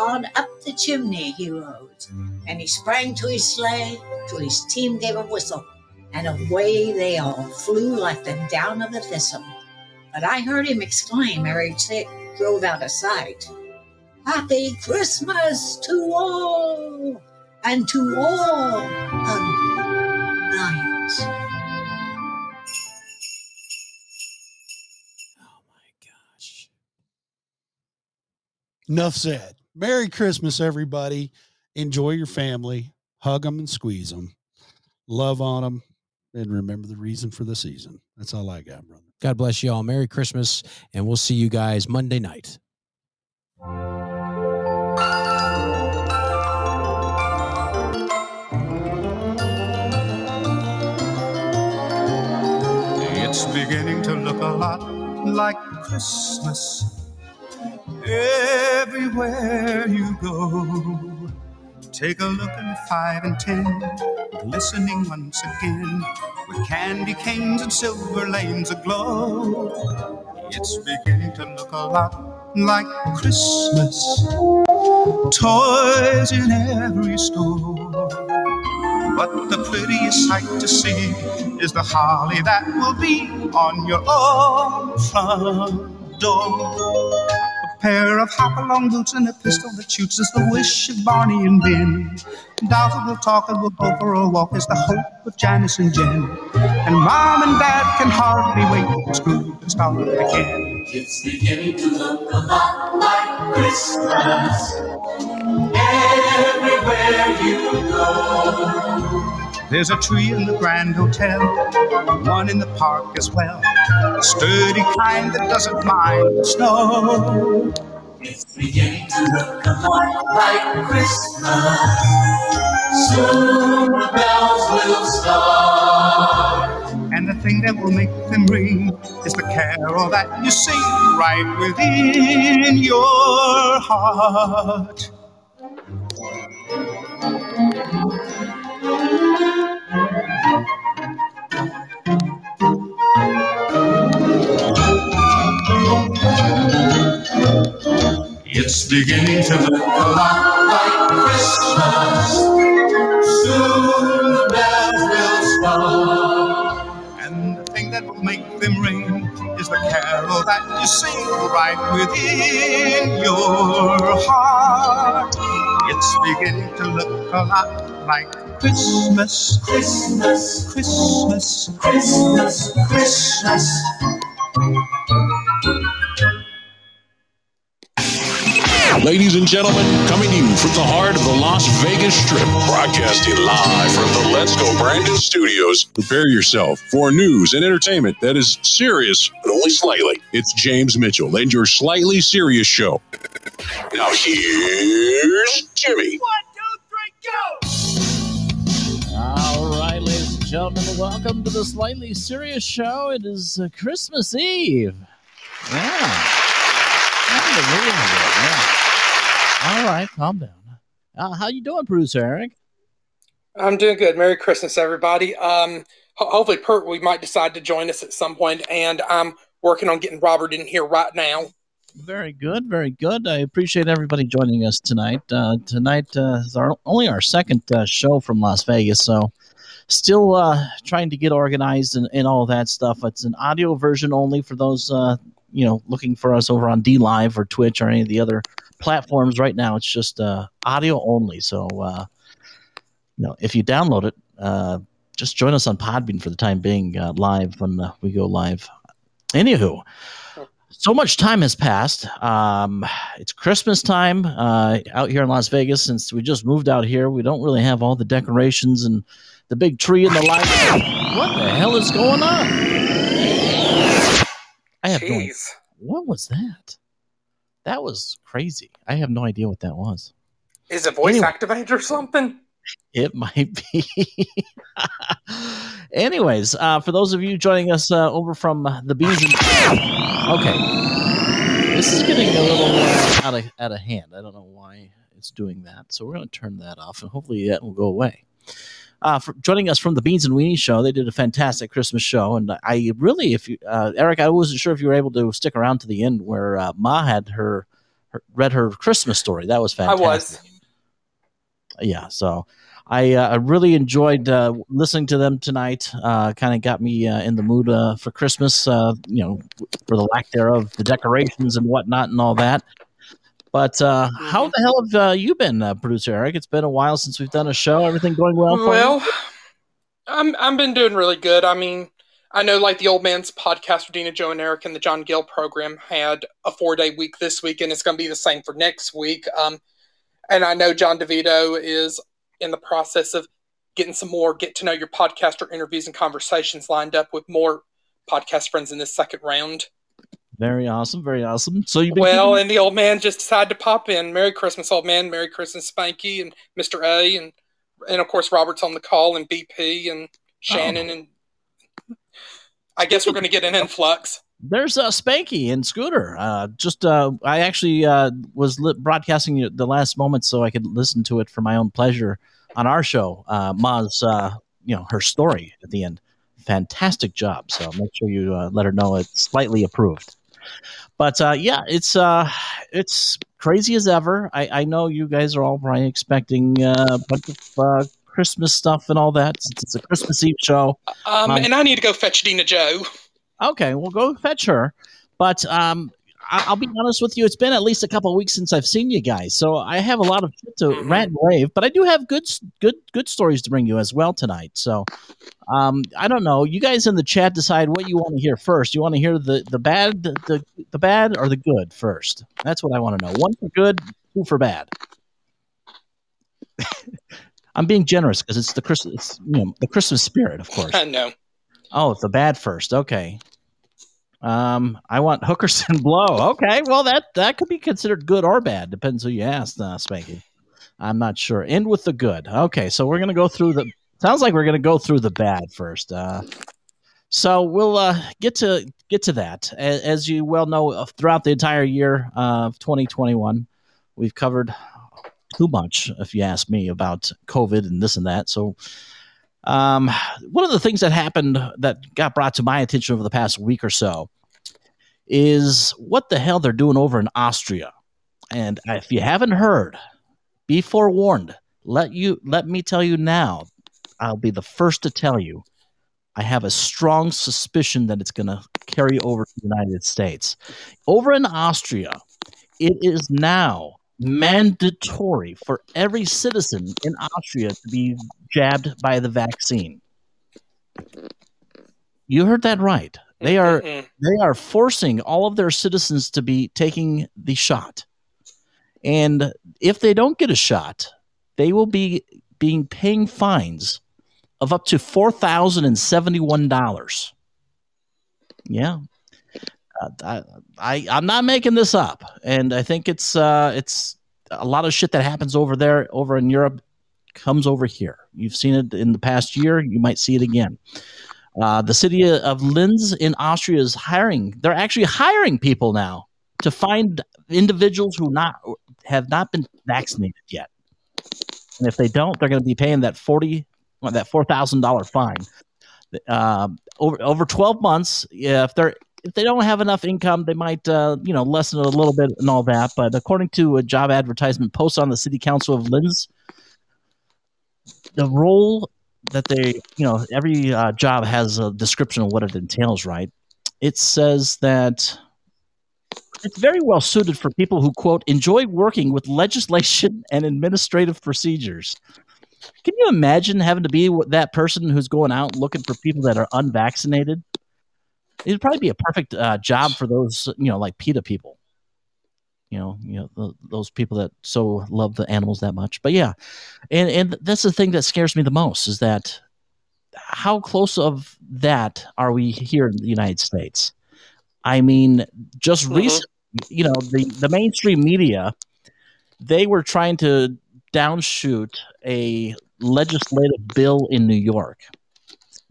On up the chimney he rode, and he sprang to his sleigh, till his team gave a whistle, and away they all flew like the down of the thistle. But I heard him exclaim ere he drove out of sight, Happy Christmas to all, and to all a night. Oh my gosh. Enough said. Merry Christmas, everybody. Enjoy your family. Hug them and squeeze them. Love on them. And remember the reason for the season. That's all I got, brother. God bless you all. Merry Christmas. And we'll see you guys Monday night. It's beginning to look a lot like Christmas everywhere you go. Take a look at five and ten, glistening once again, with candy canes and silver lanes aglow. It's beginning to look a lot like Christmas. Toys in every store. But the prettiest sight to see is the holly that will be on your own front door. Pair of hop-along boots and a pistol that shoots is the wish of Barney and Ben. That will talk and will go for a walk is the hope of Janice and Jen. And Mom and Dad can hardly wait for school to start again. It's beginning to look a lot like Christmas everywhere you go. There's a tree in the Grand Hotel, one in the park as well. A sturdy kind that doesn't mind the snow. It's beginning to look a lot like Christmas. Soon the bells will start. And the thing that will make them ring is the carol that you sing right within your heart. It's beginning to look a lot like Christmas. Soon the bells will start. And the thing that will make them ring is the carol that you sing right within your heart. It's beginning to look a lot like Christmas, Christmas, Christmas, Christmas, Christmas. Ladies and gentlemen, coming to you from the heart of the Las Vegas Strip, broadcasting live from the Let's Go Brandon Studios. Prepare yourself for news and entertainment that is serious, but only slightly. It's James Mitchell and your slightly serious show. Now here's Jimmy. All right, ladies and gentlemen, welcome to the slightly serious show. It is uh, Christmas Eve. Yeah. Unbelievable. Yeah. All right, calm down. Uh, how you doing, producer Eric? I'm doing good. Merry Christmas, everybody. Um, ho- hopefully, Pert, we might decide to join us at some point, and I'm working on getting Robert in here right now. Very good, very good. I appreciate everybody joining us tonight. Uh, tonight uh, is our only our second uh, show from Las Vegas, so still uh, trying to get organized and, and all that stuff. It's an audio version only for those uh, you know looking for us over on D Live or Twitch or any of the other platforms. Right now, it's just uh, audio only. So uh, you know, if you download it, uh, just join us on Podbean for the time being, uh, live when uh, we go live. Anywho, so much time has passed. Um, it's Christmas time uh, out here in Las Vegas. Since we just moved out here, we don't really have all the decorations and the big tree and the lights. What the hell is going on? I have no. What was that? That was crazy. I have no idea what that was. Is it voice Anyway. activated or something? It might be. Anyways, uh, for those of you joining us uh, over from uh, the beans and okay, this is getting a little uh, out of out of hand. I don't know why it's doing that, so we're going to turn that off, and hopefully that will go away. Uh, for joining us from the Beans and Weenie show, they did a fantastic Christmas show, and I really, if you, uh, Eric, I wasn't sure if you were able to stick around to the end where uh, Ma had her her, read her Christmas story. That was fantastic. I was. Yeah, so I uh, I really enjoyed uh, listening to them tonight. Uh, kind of got me uh, in the mood uh, for Christmas. Uh, you know, for the lack thereof, the decorations and whatnot and all that. But uh, how the hell have uh, you been, uh, producer Eric? It's been a while since we've done a show. Everything going well? For Well, you? I'm I've been doing really good. I mean, I know like the old man's podcast with Dina Joe and Eric and the John Gill program had a four day week this week, and it's going to be the same for next week. Um, and I know John DeVito is in the process of getting some more get to know your podcaster interviews and conversations lined up with more podcast friends in this second round. Very awesome, very awesome. So you've Well, keeping- and the old man just decided to pop in. Merry Christmas, old man. Merry Christmas, Spanky and Mister A, and and of course Robert's on the call, and BP and Shannon, and I guess we're going to get an influx. There's uh, Spanky and Scooter. Uh, just uh, I actually uh, was li- broadcasting the last moment so I could listen to it for my own pleasure on our show. Uh, Ma's, uh, you know, her story at the end. Fantastic job. So make sure you uh, let her know it's slightly approved. But uh, yeah, it's uh, it's crazy as ever. I, I know you guys are all probably expecting uh, a bunch of uh, Christmas stuff and all that. Since it's a Christmas Eve show. Um, Um, and I need to go fetch Dina Joe. Okay, we'll go fetch her. But um, I'll be honest with you, it's been at least a couple of weeks since I've seen you guys, so I have a lot of shit to Mhm. rant and rave. But I do have good, good, good stories to bring you as well tonight. So um, I don't know. You guys in the chat decide what you want to hear first. You want to hear the the bad, the, the the bad, or the good first? That's what I want to know. One for good, two for bad. I'm being generous because it's the Christmas, you know, the Christmas spirit, of course. I know. Oh, the bad first. Okay. Um, I want hookers and blow. Okay, well that that could be considered good or bad, depends who you ask, uh, Spanky. I'm not sure. End with the good. Okay, so we're gonna go through the. Sounds like we're gonna go through the bad first. Uh, so we'll uh, get to get to that. As, as you well know, uh, throughout the entire year of 2021, we've covered too much, if you ask me, about COVID and this and that. So um, one of the things that happened that got brought to my attention over the past week or so is what the hell they're doing over in Austria. And if you haven't heard, be forewarned. Let you let me tell you now. I'll be the first to tell you. I have a strong suspicion that it's going to carry over to the United States. Over in Austria, it is now mandatory for every citizen in Austria to be jabbed by the vaccine. You heard that right. They are Mm-mm. they are forcing all of their citizens to be taking the shot. And if they don't get a shot, they will be being paying fines of up to four thousand and seventy-one dollars. Yeah, uh, I, I I'm not making this up, and I think it's uh, it's a lot of shit that happens over there, over in Europe, comes over here. You've seen it in the past year. You might see it again. Uh, the city of Linz in Austria is hiring. They're actually hiring people now to find individuals who not have not been vaccinated yet. And if they don't, they're going to be paying that forty, well, that four thousand dollar fine. Uh, over over twelve months, if they're if they don't have enough income, they might uh, you know lessen it a little bit and all that. But according to a job advertisement post on the city council of Linz, the role that they you know every uh, job has a description of what it entails, right? It says that it's very well suited for people who quote enjoy working with legislation and administrative procedures. Can you imagine having to be that person who's going out looking for people that are unvaccinated? It'd probably be a perfect uh, job for those, you know, like PETA people. You know, you know th- those people that so love the animals that much. But yeah, and and that's the thing that scares me the most is that how close of that are we here in the United States? I mean, just Mhm. recent, you know, the the mainstream media, they were trying to downshoot a legislative bill in New York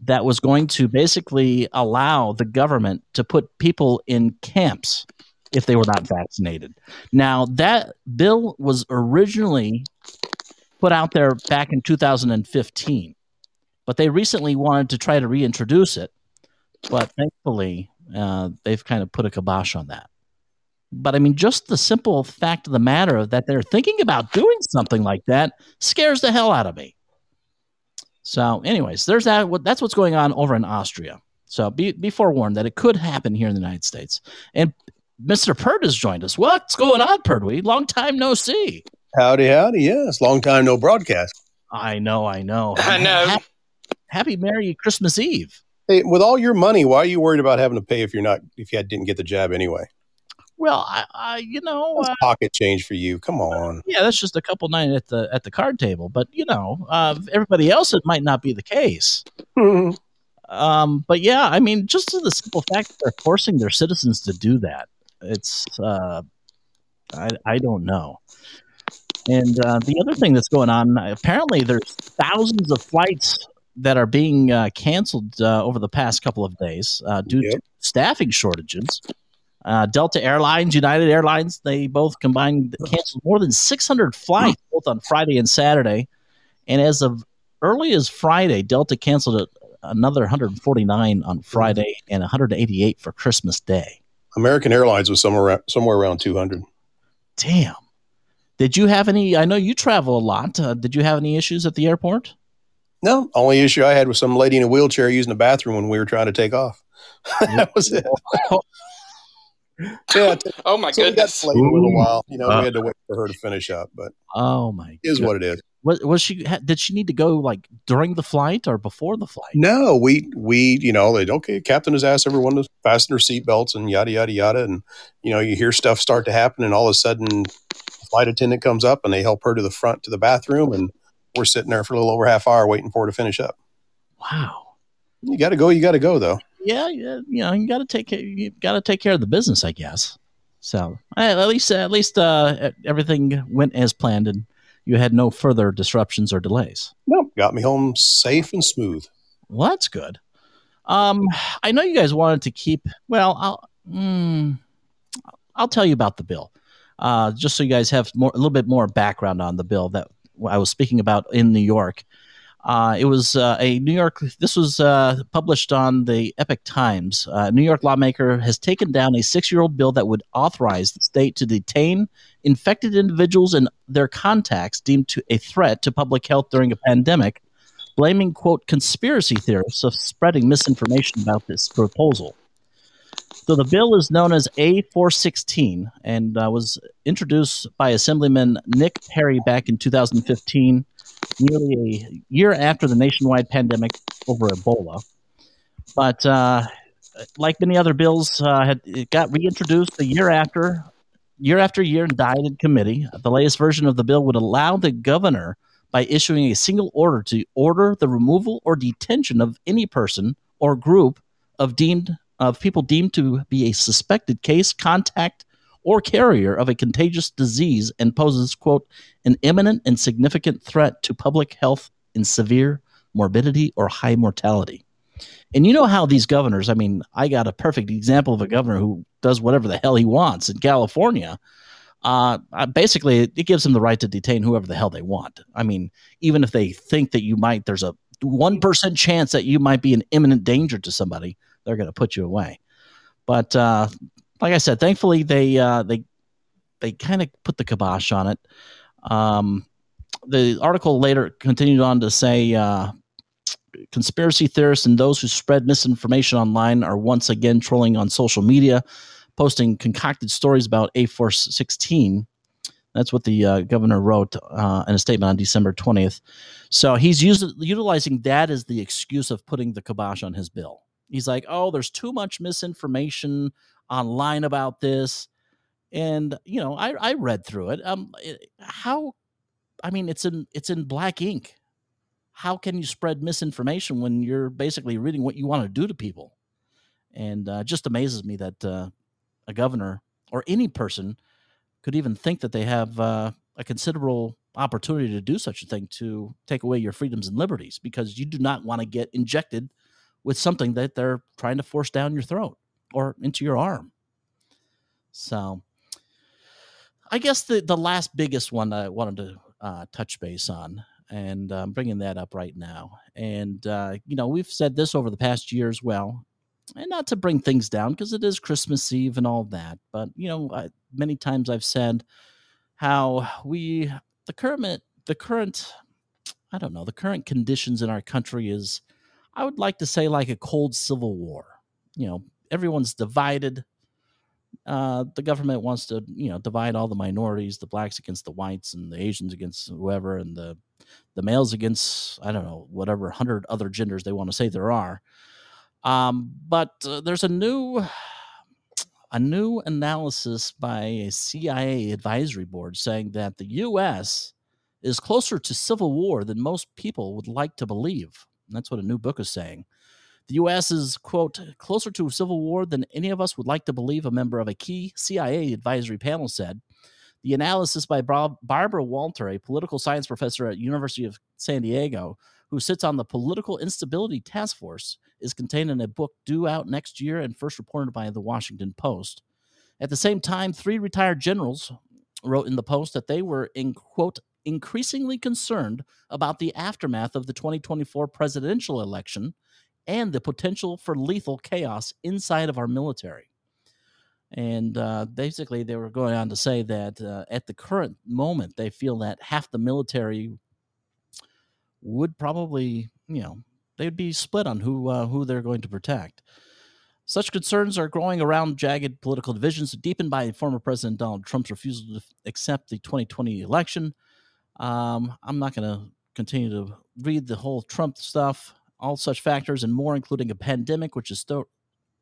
that was going to basically allow the government to put people in camps if they were not vaccinated. Now, that bill was originally put out there back in 2015, but they recently wanted to try to reintroduce it. But thankfully, uh, they've kind of put a kibosh on that. But I mean, just the simple fact of the matter that they're thinking about doing something like that scares the hell out of me. So, anyways, there's that. That's what's going on over in Austria. So be, be forewarned that it could happen here in the United States. And Mr. Perd has joined us. What's going on, Perdwee? Long time no see. Howdy, howdy. Yes, long time no broadcast. I know, I know. I know. Happy, happy Merry Christmas Eve. Hey, with all your money, why are you worried about having to pay if you're not if you didn't get the jab anyway? Well, I, I you know, That's uh, pocket change for you. Come on. yeah, that's just a couple night at the at the card table. But you know, uh, everybody else, it might not be the case. Um, but yeah, I mean, just the simple fact that they're forcing their citizens to do that, it's uh, I I don't know. And uh, the other thing that's going on, apparently, there's thousands of flights that are being uh, canceled uh, over the past couple of days uh, due to staffing shortages. Uh, Delta Airlines, United Airlines, they both combined canceled more than 600 flights both on Friday and Saturday. And as of early as Friday, Delta canceled another 149 on Friday and 188 for Christmas Day. American Airlines was somewhere around, somewhere around 200. Damn. Did you have any? I know you travel a lot. Uh, did you have any issues at the airport? No, only issue I had was some lady in a wheelchair using the bathroom when we were trying to take off. that was it. Yeah, t- Oh my so we got goodness. delayed a little while. You know, Uh. we had to wait for her to finish up, but Oh my! it is God. what it is. Was, was she? Did she need to go like during the flight or before the flight? No, we we you know they okay. Captain has asked everyone to fasten their seatbelts and yada yada yada, and you know you hear stuff start to happen, and all of a sudden, flight attendant comes up and they help her to the front to the bathroom, and we're sitting there for a little over half hour waiting for her to finish up. Wow. You got to go. You got to go though. Yeah, yeah. You know, you got to take care. You got to take care of the business, I guess. So at least, at least, uh, everything went as planned, and you had no further disruptions or delays. Nope, got me home safe and smooth. Well, that's good. Um, I know you guys wanted to keep. Well, I'll mm, I'll tell you about the bill, uh, just so you guys have more a little bit more background on the bill that I was speaking about in New York. Uh, it was uh, a New York. This was uh, published on the Epoch Times. Uh, New York lawmaker has taken down a six-year-old bill that would authorize the state to detain infected individuals and their contacts deemed to a threat to public health during a pandemic blaming, quote, conspiracy theorists of spreading misinformation about this proposal. So the bill is known as A416 and uh, was introduced by Assemblyman Nick Perry back in 2015, nearly a year after the nationwide pandemic over Ebola. But uh, like many other bills, uh, had, it got reintroduced a year after, year after year, died in committee. The latest version of the bill would allow the governor by issuing a single order to order the removal or detention of any person or group of deemed of people deemed to be a suspected case, contact, or carrier of a contagious disease and poses quote an imminent and significant threat to public health in severe morbidity or high mortality. And you know how these governors, I mean, I got a perfect example of a governor who does whatever the hell he wants in California uh, basically it gives them the right to detain whoever the hell they want. I mean, even if they think that you might, there's a one percent chance that you might be an imminent danger to somebody, they're going to put you away. But uh, like I said, thankfully they uh, they they kind of put the kibosh on it. Um, the article later continued on to say uh, conspiracy theorists and those who spread misinformation online are once again trolling on social media posting concocted stories about A416. That's what the uh, governor wrote uh, in a statement on December 20th. So he's using, utilizing that as the excuse of putting the kibosh on his bill. He's like, oh, there's too much misinformation online about this. And, you know, I, I read through it. Um, how, I mean, it's in, it's in black ink. How can you spread misinformation when you're basically reading what you want to do to people? And uh, it just amazes me that uh, a governor or any person could even think that they have uh, a considerable opportunity to do such a thing to take away your freedoms and liberties because you do not want to get injected with something that they're trying to force down your throat or into your arm. So, I guess the, the last biggest one I wanted to uh, touch base on, and I'm bringing that up right now. And, uh, you know, we've said this over the past year as well and not to bring things down because it is Christmas Eve and all that. But you know, uh, many times I've said how we the current the current I don't know the current conditions in our country is I would like to say like a cold civil war. You know, everyone's divided. Uh, the government wants to, you know, divide all the minorities, the blacks against the whites, and the Asians against whoever, and the the males against I don't know whatever hundred other genders they want to say there are. Um, but uh, there's a new a new analysis by a CIA advisory board saying that the U.S. is closer to civil war than most people would like to believe. And that's what a new book is saying. The U.S. is, quote, closer to civil war than any of us would like to believe, a member of a key CIA advisory panel said. The analysis by Barbara Walter, a political science professor at University of San Diego, who sits on the Political Instability Task Force, is contained in a book due out next year and first reported by the Washington Post. At the same time, three retired generals wrote in the Post that they were, in quote, increasingly concerned about the aftermath of the 2024 presidential election and the potential for lethal chaos inside of our military. And uh, basically, they were going on to say that uh, at the current moment, they feel that half the military would probably, you know, they'd be split on who uh, who they're going to protect. Such concerns are growing around jagged political divisions deepened by former President Donald Trump's refusal to accept the 2020 election. Um, I'm not going to continue to read the whole Trump stuff. All such factors and more, including a pandemic, which is still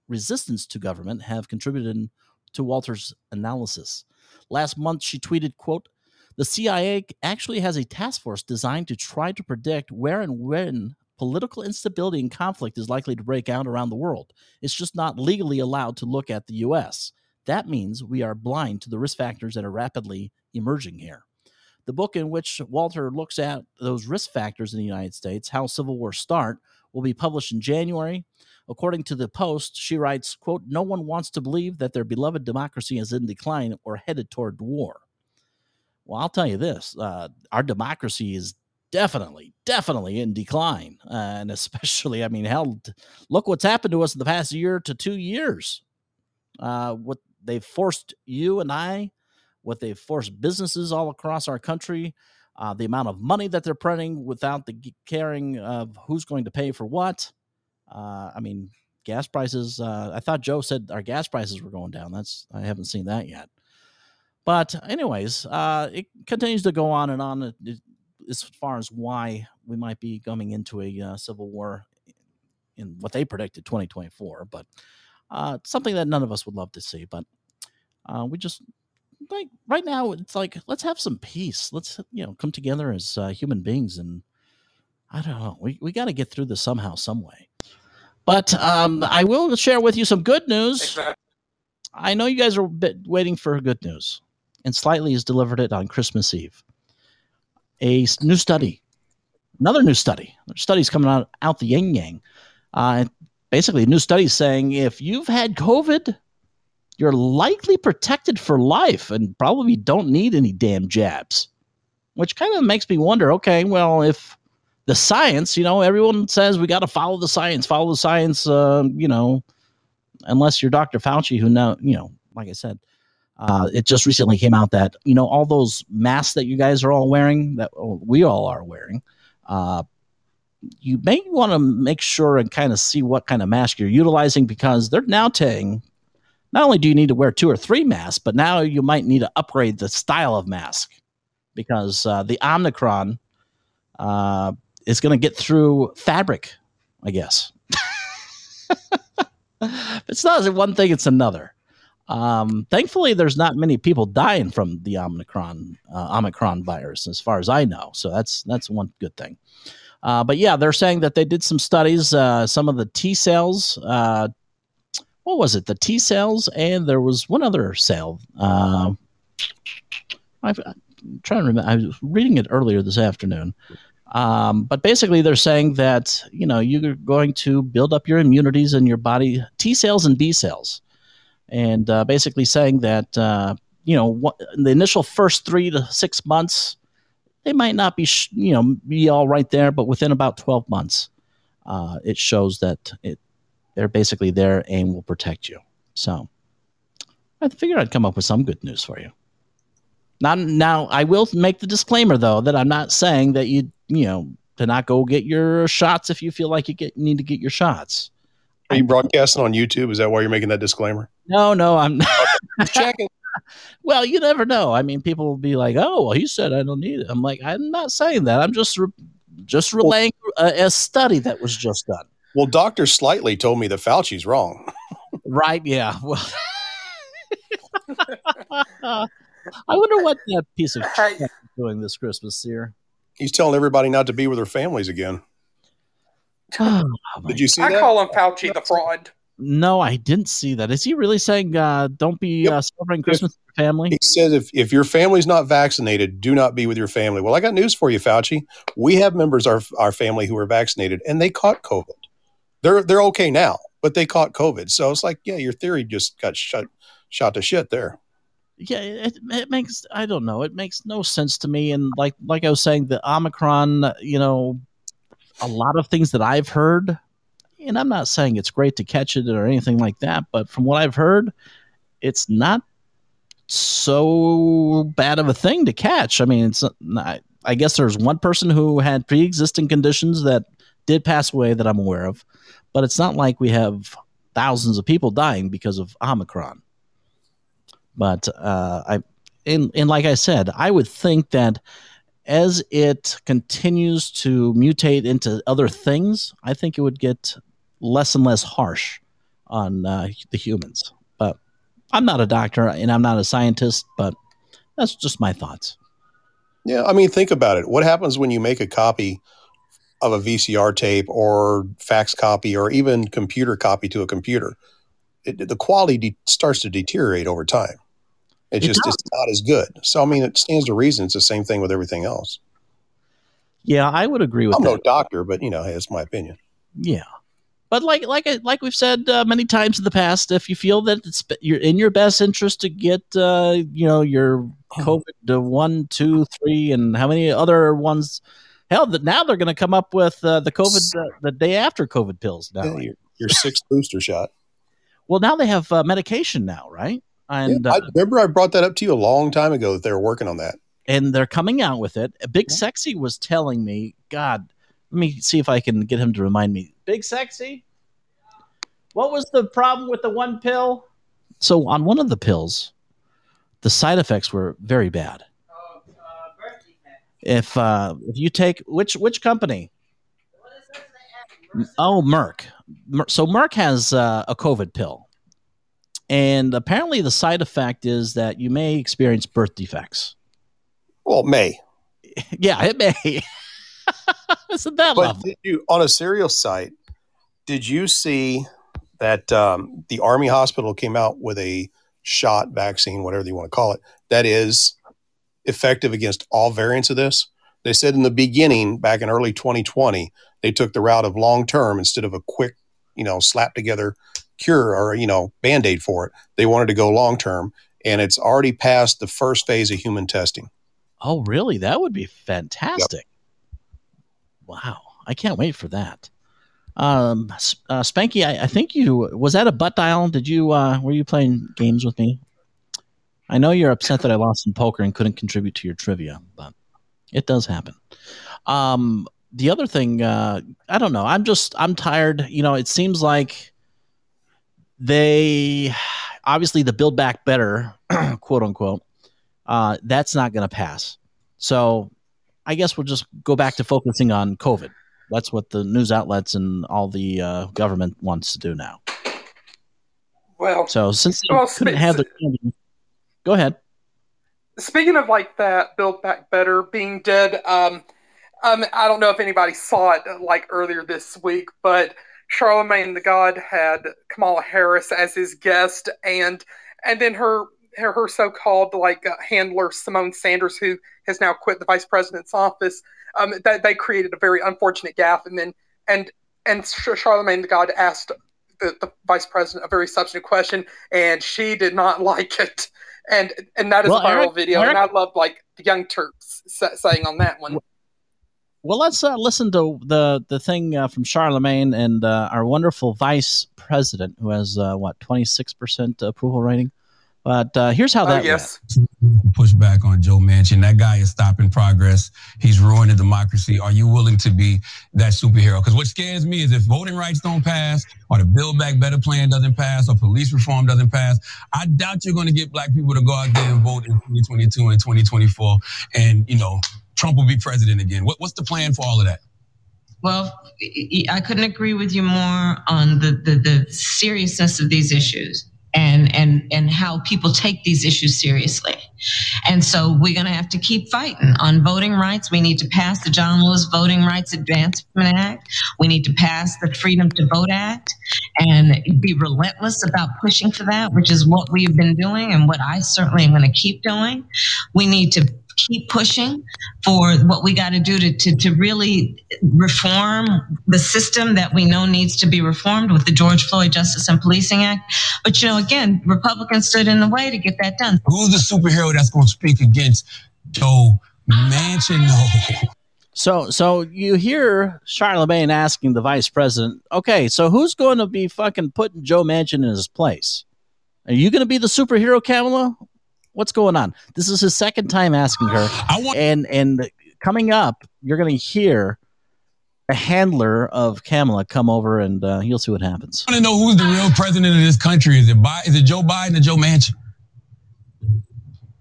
resistance to government, have contributed to Walter's analysis. Last month, she tweeted, quote, the CIA actually has a task force designed to try to predict where and when political instability and conflict is likely to break out around the world. It's just not legally allowed to look at the US. That means we are blind to the risk factors that are rapidly emerging here. The book in which Walter looks at those risk factors in the United States, How Civil War Start, will be published in January. According to the Post, she writes, quote, No one wants to believe that their beloved democracy is in decline or headed toward war. Well, I'll tell you this uh, our democracy is definitely, definitely in decline. Uh, and especially, I mean, hell, look what's happened to us in the past year to two years. Uh, what they've forced you and I, what they've forced businesses all across our country, uh, the amount of money that they're printing without the caring of who's going to pay for what. Uh, I mean, gas prices. Uh, I thought Joe said our gas prices were going down. That's I haven't seen that yet. But anyways, uh, it continues to go on and on as far as why we might be coming into a uh, civil war in what they predicted 2024. But uh, something that none of us would love to see. But we just like right now, it's like let's have some peace. Let's you know come together as uh, human beings, and I don't know. We we got to get through this somehow, some way. But um, I will share with you some good news. I know you guys are a bit waiting for good news, and Slightly has delivered it on Christmas Eve. A new study, another new study. Studies coming out out the yin yang. Uh, basically, a new study saying if you've had COVID, you're likely protected for life and probably don't need any damn jabs. Which kind of makes me wonder okay, well, if the science, you know, everyone says we got to follow the science, follow the science, uh, you know, unless you're Dr. Fauci, who now, you know, like I said, uh, it just recently came out that, you know, all those masks that you guys are all wearing, that we all are wearing, uh, you may want to make sure and kind of see what kind of mask you're utilizing because they're now saying not only do you need to wear two or three masks, but now you might need to upgrade the style of mask because uh, the Omicron uh, is going to get through fabric, I guess. it's not one thing; it's another. Um, thankfully, there's not many people dying from the Omicron uh, Omicron virus, as far as I know. So that's that's one good thing. Uh, but yeah, they're saying that they did some studies. Uh, some of the T cells uh, what was it? The T cells, and there was one other cell. Uh, I'm trying to remember. I was reading it earlier this afternoon. Um, but basically, they're saying that you know you're going to build up your immunities in your body, T cells and B cells, and uh, basically saying that uh, you know what, the initial first three to six months, they might not be sh- you know be all right there, but within about twelve months, uh, it shows that it they're basically there and will protect you. So I figured I'd come up with some good news for you. Now, now I will make the disclaimer though that I'm not saying that you, you know, to not go get your shots if you feel like you get need to get your shots. Are you broadcasting on YouTube? Is that why you're making that disclaimer? No, no, I'm not. Checking. well, you never know. I mean, people will be like, "Oh, well, he said I don't need it." I'm like, I'm not saying that. I'm just re- just relaying a, a study that was just done. Well, Doctor Slightly told me that Fauci's wrong. Right? Yeah. Well, I wonder what that piece of shit is doing this Christmas year. He's telling everybody not to be with their families again. Oh, Did you see I that? call him Fauci the fraud. No, I didn't see that. Is he really saying uh, don't be Yep. uh, celebrating Christmas with your family? He says if, if your family's not vaccinated, do not be with your family. Well, I got news for you, Fauci. We have members of our, our family who are vaccinated and they caught COVID. They're they're okay now, but they caught COVID. So it's like, yeah, your theory just got shut shot to shit there. Yeah, it, it makes I don't know. It makes no sense to me. And like like I was saying, the Omicron, you know, a lot of things that I've heard, and I'm not saying it's great to catch it or anything like that, but from what I've heard, it's not so bad of a thing to catch. I mean, it's not, I guess there's one person who had pre-existing conditions that did pass away that I'm aware of, but it's not like we have thousands of people dying because of Omicron. But uh, I, and, and like I said, I would think that as it continues to mutate into other things, I think it would get less and less harsh on uh, the humans. But I'm not a doctor and I'm not a scientist, but that's just my thoughts. Yeah, I mean, think about it. What happens when you make a copy of a VCR tape or fax copy or even computer copy to a computer? It, the quality de- starts to deteriorate over time. It It just does. it's not as good. So I mean, it stands to reason. It's the same thing with everything else. Yeah, I would agree with that. I'm that. no doctor, but you know, hey, it's my opinion. Yeah, but like like I- like we've said uh, many times in the past, if you feel that it's you're in your best interest to get uh, you know your COVID to one, two, three, and how many other ones. Hell, that now they're going to come up with uh, the COVID uh, the day after COVID pills now. Yeah, your, your sixth booster shot. Well, now they have uh, medication now, right? And Yeah, uh, I remember I brought that up to you a long time ago that they were working on that. and they're coming out with it. Big Sexy was telling me, God, let me see if I can get him to remind me. Big Sexy, what was the problem with the one pill? So on one of the pills, the side effects were very bad. If uh, if you take which which company? Oh, Merck. So Merck has uh, a COVID pill, and apparently the side effect is that you may experience birth defects. Well, May. Yeah, it may. Isn't that But lovely? did you on a serial site? Did you see that um, the Army hospital came out with a shot vaccine, whatever you want to call it, that is effective against all variants of this? They said in the beginning, back in early 2020, they took the route of long term instead of a quick, you know, slap together cure or you know band aid for it. They wanted to go long term, and it's already passed the first phase of human testing. Oh, really? That would be fantastic. Wow. I can't wait for that. Um, uh, Spanky, I, I think you was that a butt dial? Did you uh, were you playing games with me? I know you're upset that I lost in poker and couldn't contribute to your trivia, but it does happen. Um, the other thing, uh, I don't know. I'm just I'm tired. You know, it seems like they obviously the build back better, quote unquote. Uh, that's not going to pass. So I guess we'll just go back to focusing on COVID. That's what the news outlets and all the uh, government wants to do now. Well, So since they Well, couldn't have their candy, go ahead. speaking of like that, Build Back Better being dead. Um, um, I don't know if anybody saw it like earlier this week, but Charlemagne the God had Kamala Harris as his guest, and and then her her, her so-called like uh, handler Symone Sanders, who has now quit the vice president's office. Um, that they created a very unfortunate gaffe, and then and and Charlemagne the God asked the, the vice president a very substantive question, and she did not like it. And and that is Well, a viral Eric- video, and I love like the Young Turks saying on that one. Well, let's uh, listen to the the thing uh, from Charlemagne and uh, our wonderful vice president, who has uh, what twenty six percent approval rating. But uh, here's how Oh that yes. push back on Joe Manchin. That guy is stopping progress. He's ruining democracy. Are you willing to be that superhero? Because what scares me is if voting rights don't pass, or the Build Back Better plan doesn't pass, or police reform doesn't pass, I doubt you're going to get black people to go out there and vote in 2022 and 2024. And you know, Trump will be president again. What, what's the plan for all of that? Well, I couldn't agree with you more on the, the, the seriousness of these issues and, and, and how people take these issues seriously. And so we're going to have to keep fighting on voting rights. We need to pass the John Lewis Voting Rights Advancement Act. We need to pass the Freedom to Vote Act and be relentless about pushing for that, which is what we've been doing and what I certainly am going to keep doing. We need to keep pushing for what we got to do to, to, to really reform the system that we know needs to be reformed with the George Floyd Justice and Policing Act. But, you know, again, Republicans stood in the way to get that done. Who's the superhero that's going to speak against Joe Manchin? No. So, so you hear Charlemagne asking the vice president, "Okay, so who's going to be fucking putting Joe Manchin in his place? Are you going to be the superhero, Kamala? What's going on?" This is his second time asking her, and and coming up, you're going to hear a handler of Kamala come over, and uh, you'll see what happens. I want to know who's the real president of this country. Is it Bi- is it Joe Biden or Joe Manchin?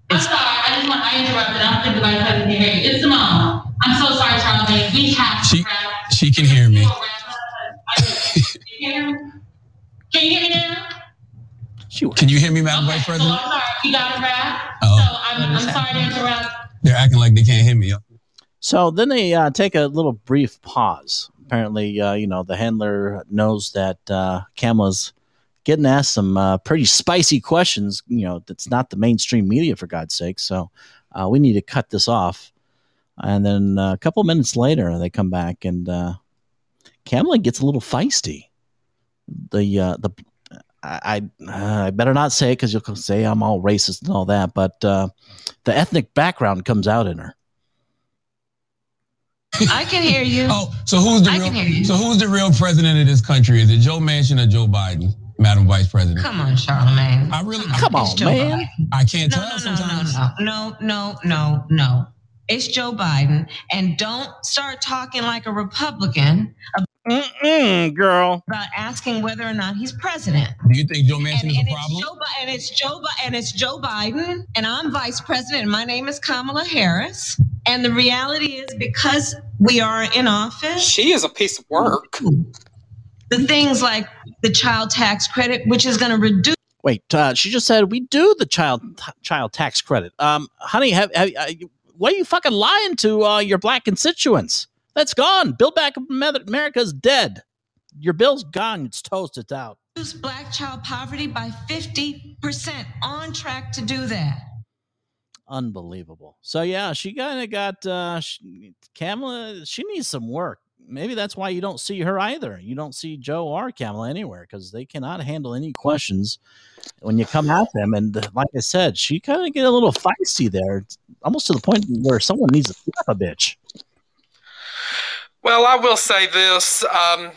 I'm sorry, I just want I interrupted. I don't think the vice president can hear you. It's the mom. I'm so sorry, Charlie. We have to She she can hear me. Can you hear me? Can you hear? Can you hear me, Madam Vice So I'm sorry. You got to wrap. Oh. So I'm, I'm sorry to interrupt. They're acting like they can't hear me. So then they uh, take a little brief pause. Apparently, uh, you know, the handler knows that uh, Kamala's getting asked some uh, pretty spicy questions. You know, that's not the mainstream media, for God's sake. So uh, we need to cut this off. And then uh, a couple minutes later, they come back and uh, Kamala gets a little feisty. The uh, the I I, uh, I better not say it because you'll say I'm all racist and all that, but uh, the ethnic background comes out in her. I can hear you. Oh, so who's the I can hear real? you. So who's the real president of this country? Is it Joe Manchin or Joe Biden, Madam Vice President? Come on, Charlemagne. I really Come on, It's man. Biden. I can't No, tell no, no, sometimes. no, no, no, no, no. It's Joe Biden, and don't start talking like a Republican Mm-mm, girl. about asking whether or not he's president. Do you think Joe Manchin And, is and a problem? Joe Bi- and it's Joe Bi- and it's Joe Biden, and I'm vice president, and my name is Kamala Harris. And the reality is, because we are in office, She is a piece of work. the things like the child tax credit, which is going to reduce. Wait, uh, she just said we do the child child tax credit. Um, honey, have, have uh, what are you fucking lying to uh, your black constituents? That's gone. Build Back America's dead. Your bill's gone. It's toast. It's out. reduce black child poverty by 50%, on track to do that. Unbelievable. So yeah, she kind of got uh, she, Kamala. She needs some work. Maybe that's why you don't see her either. You don't see Joe or Kamala anywhere because they cannot handle any questions when you come at them. And uh, like I said, she kind of get a little feisty there, almost to the point where someone needs to slap a bitch. Well, I will say this. Um,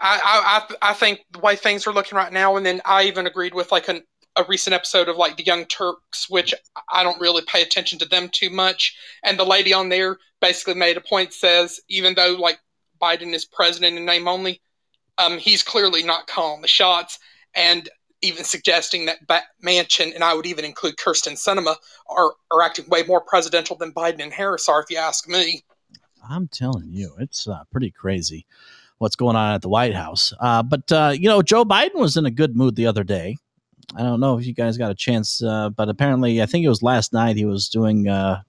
I, I, I think the way things are looking right now, and then I even agreed with like an, a recent episode of like the Young Turks, which I don't really pay attention to them too much. And the lady on there basically made a point says even though like Biden is president in name only, um, he's clearly not calling the shots, and even suggesting that ba- Manchin and I would even include Kyrsten Sinema are are acting way more presidential than Biden and Harris are, if you ask me. I'm telling you, it's uh, pretty crazy what's going on at the White House. Uh, but uh, you know, Joe Biden was in a good mood the other day. I don't know if you guys got a chance, uh, but apparently, I think it was last night. He was doing, uh,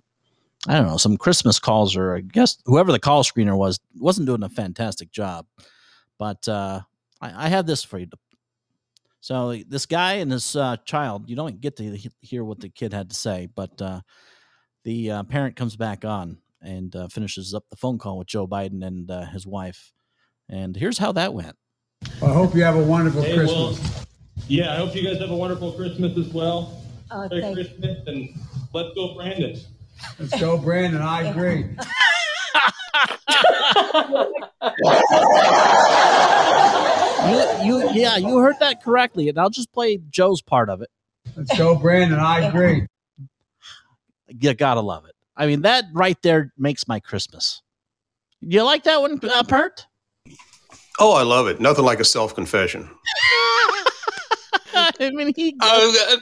I don't know, some Christmas calls, or I guess whoever the call screener was wasn't doing a fantastic job. But uh, I, I have this for you. So this guy and this uh, child, you don't get to hear what the kid had to say, but uh, the uh, parent comes back on and uh, finishes up the phone call with Joe Biden and uh, his wife. And here's how that went. I hope you have a wonderful Hey, Christmas. well, yeah, I hope you guys have a wonderful Christmas as well. Oh, Merry thank- Christmas and let's go, Brandon. Let's go, Brandon. I agree. You, you, yeah, you heard that correctly, and I'll just play Joe's part of it. Let's go, Brandon. I agree. You gotta love it. I mean, that right there makes my Christmas. You like that one, uh, Pert? Oh, I love it. Nothing like a self confession. I mean, he. Oh,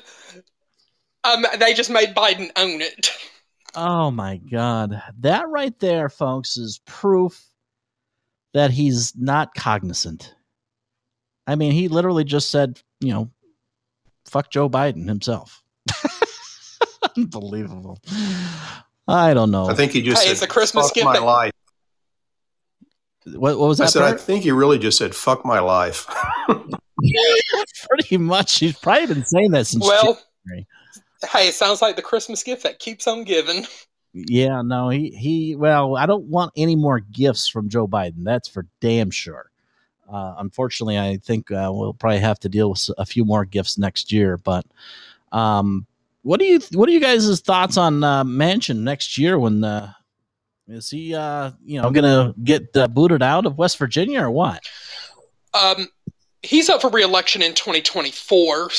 uh, um, they just made Biden own it. Oh my God. That right there, folks, is proof that he's not cognizant. I mean, he literally just said, you know, fuck Joe Biden himself. Unbelievable. I don't know. I think he just Hey, said, it's a Christmas fuck gift my that- life. What, what was that? I that? said, I think he really just said, fuck my life. Pretty much. He's probably been saying that since Well, January. hey, it sounds like the Christmas gift that keeps on giving. Yeah, no, he he. Well, I don't want any more gifts from Joe Biden. That's for damn sure. Uh, unfortunately, I think uh, we'll probably have to deal with a few more gifts next year. But um, what do you what are you guys' thoughts on uh, Manchin next year? When uh, is he uh, you know going to get uh, booted out of West Virginia or what? Um, he's up for re-election in 2024.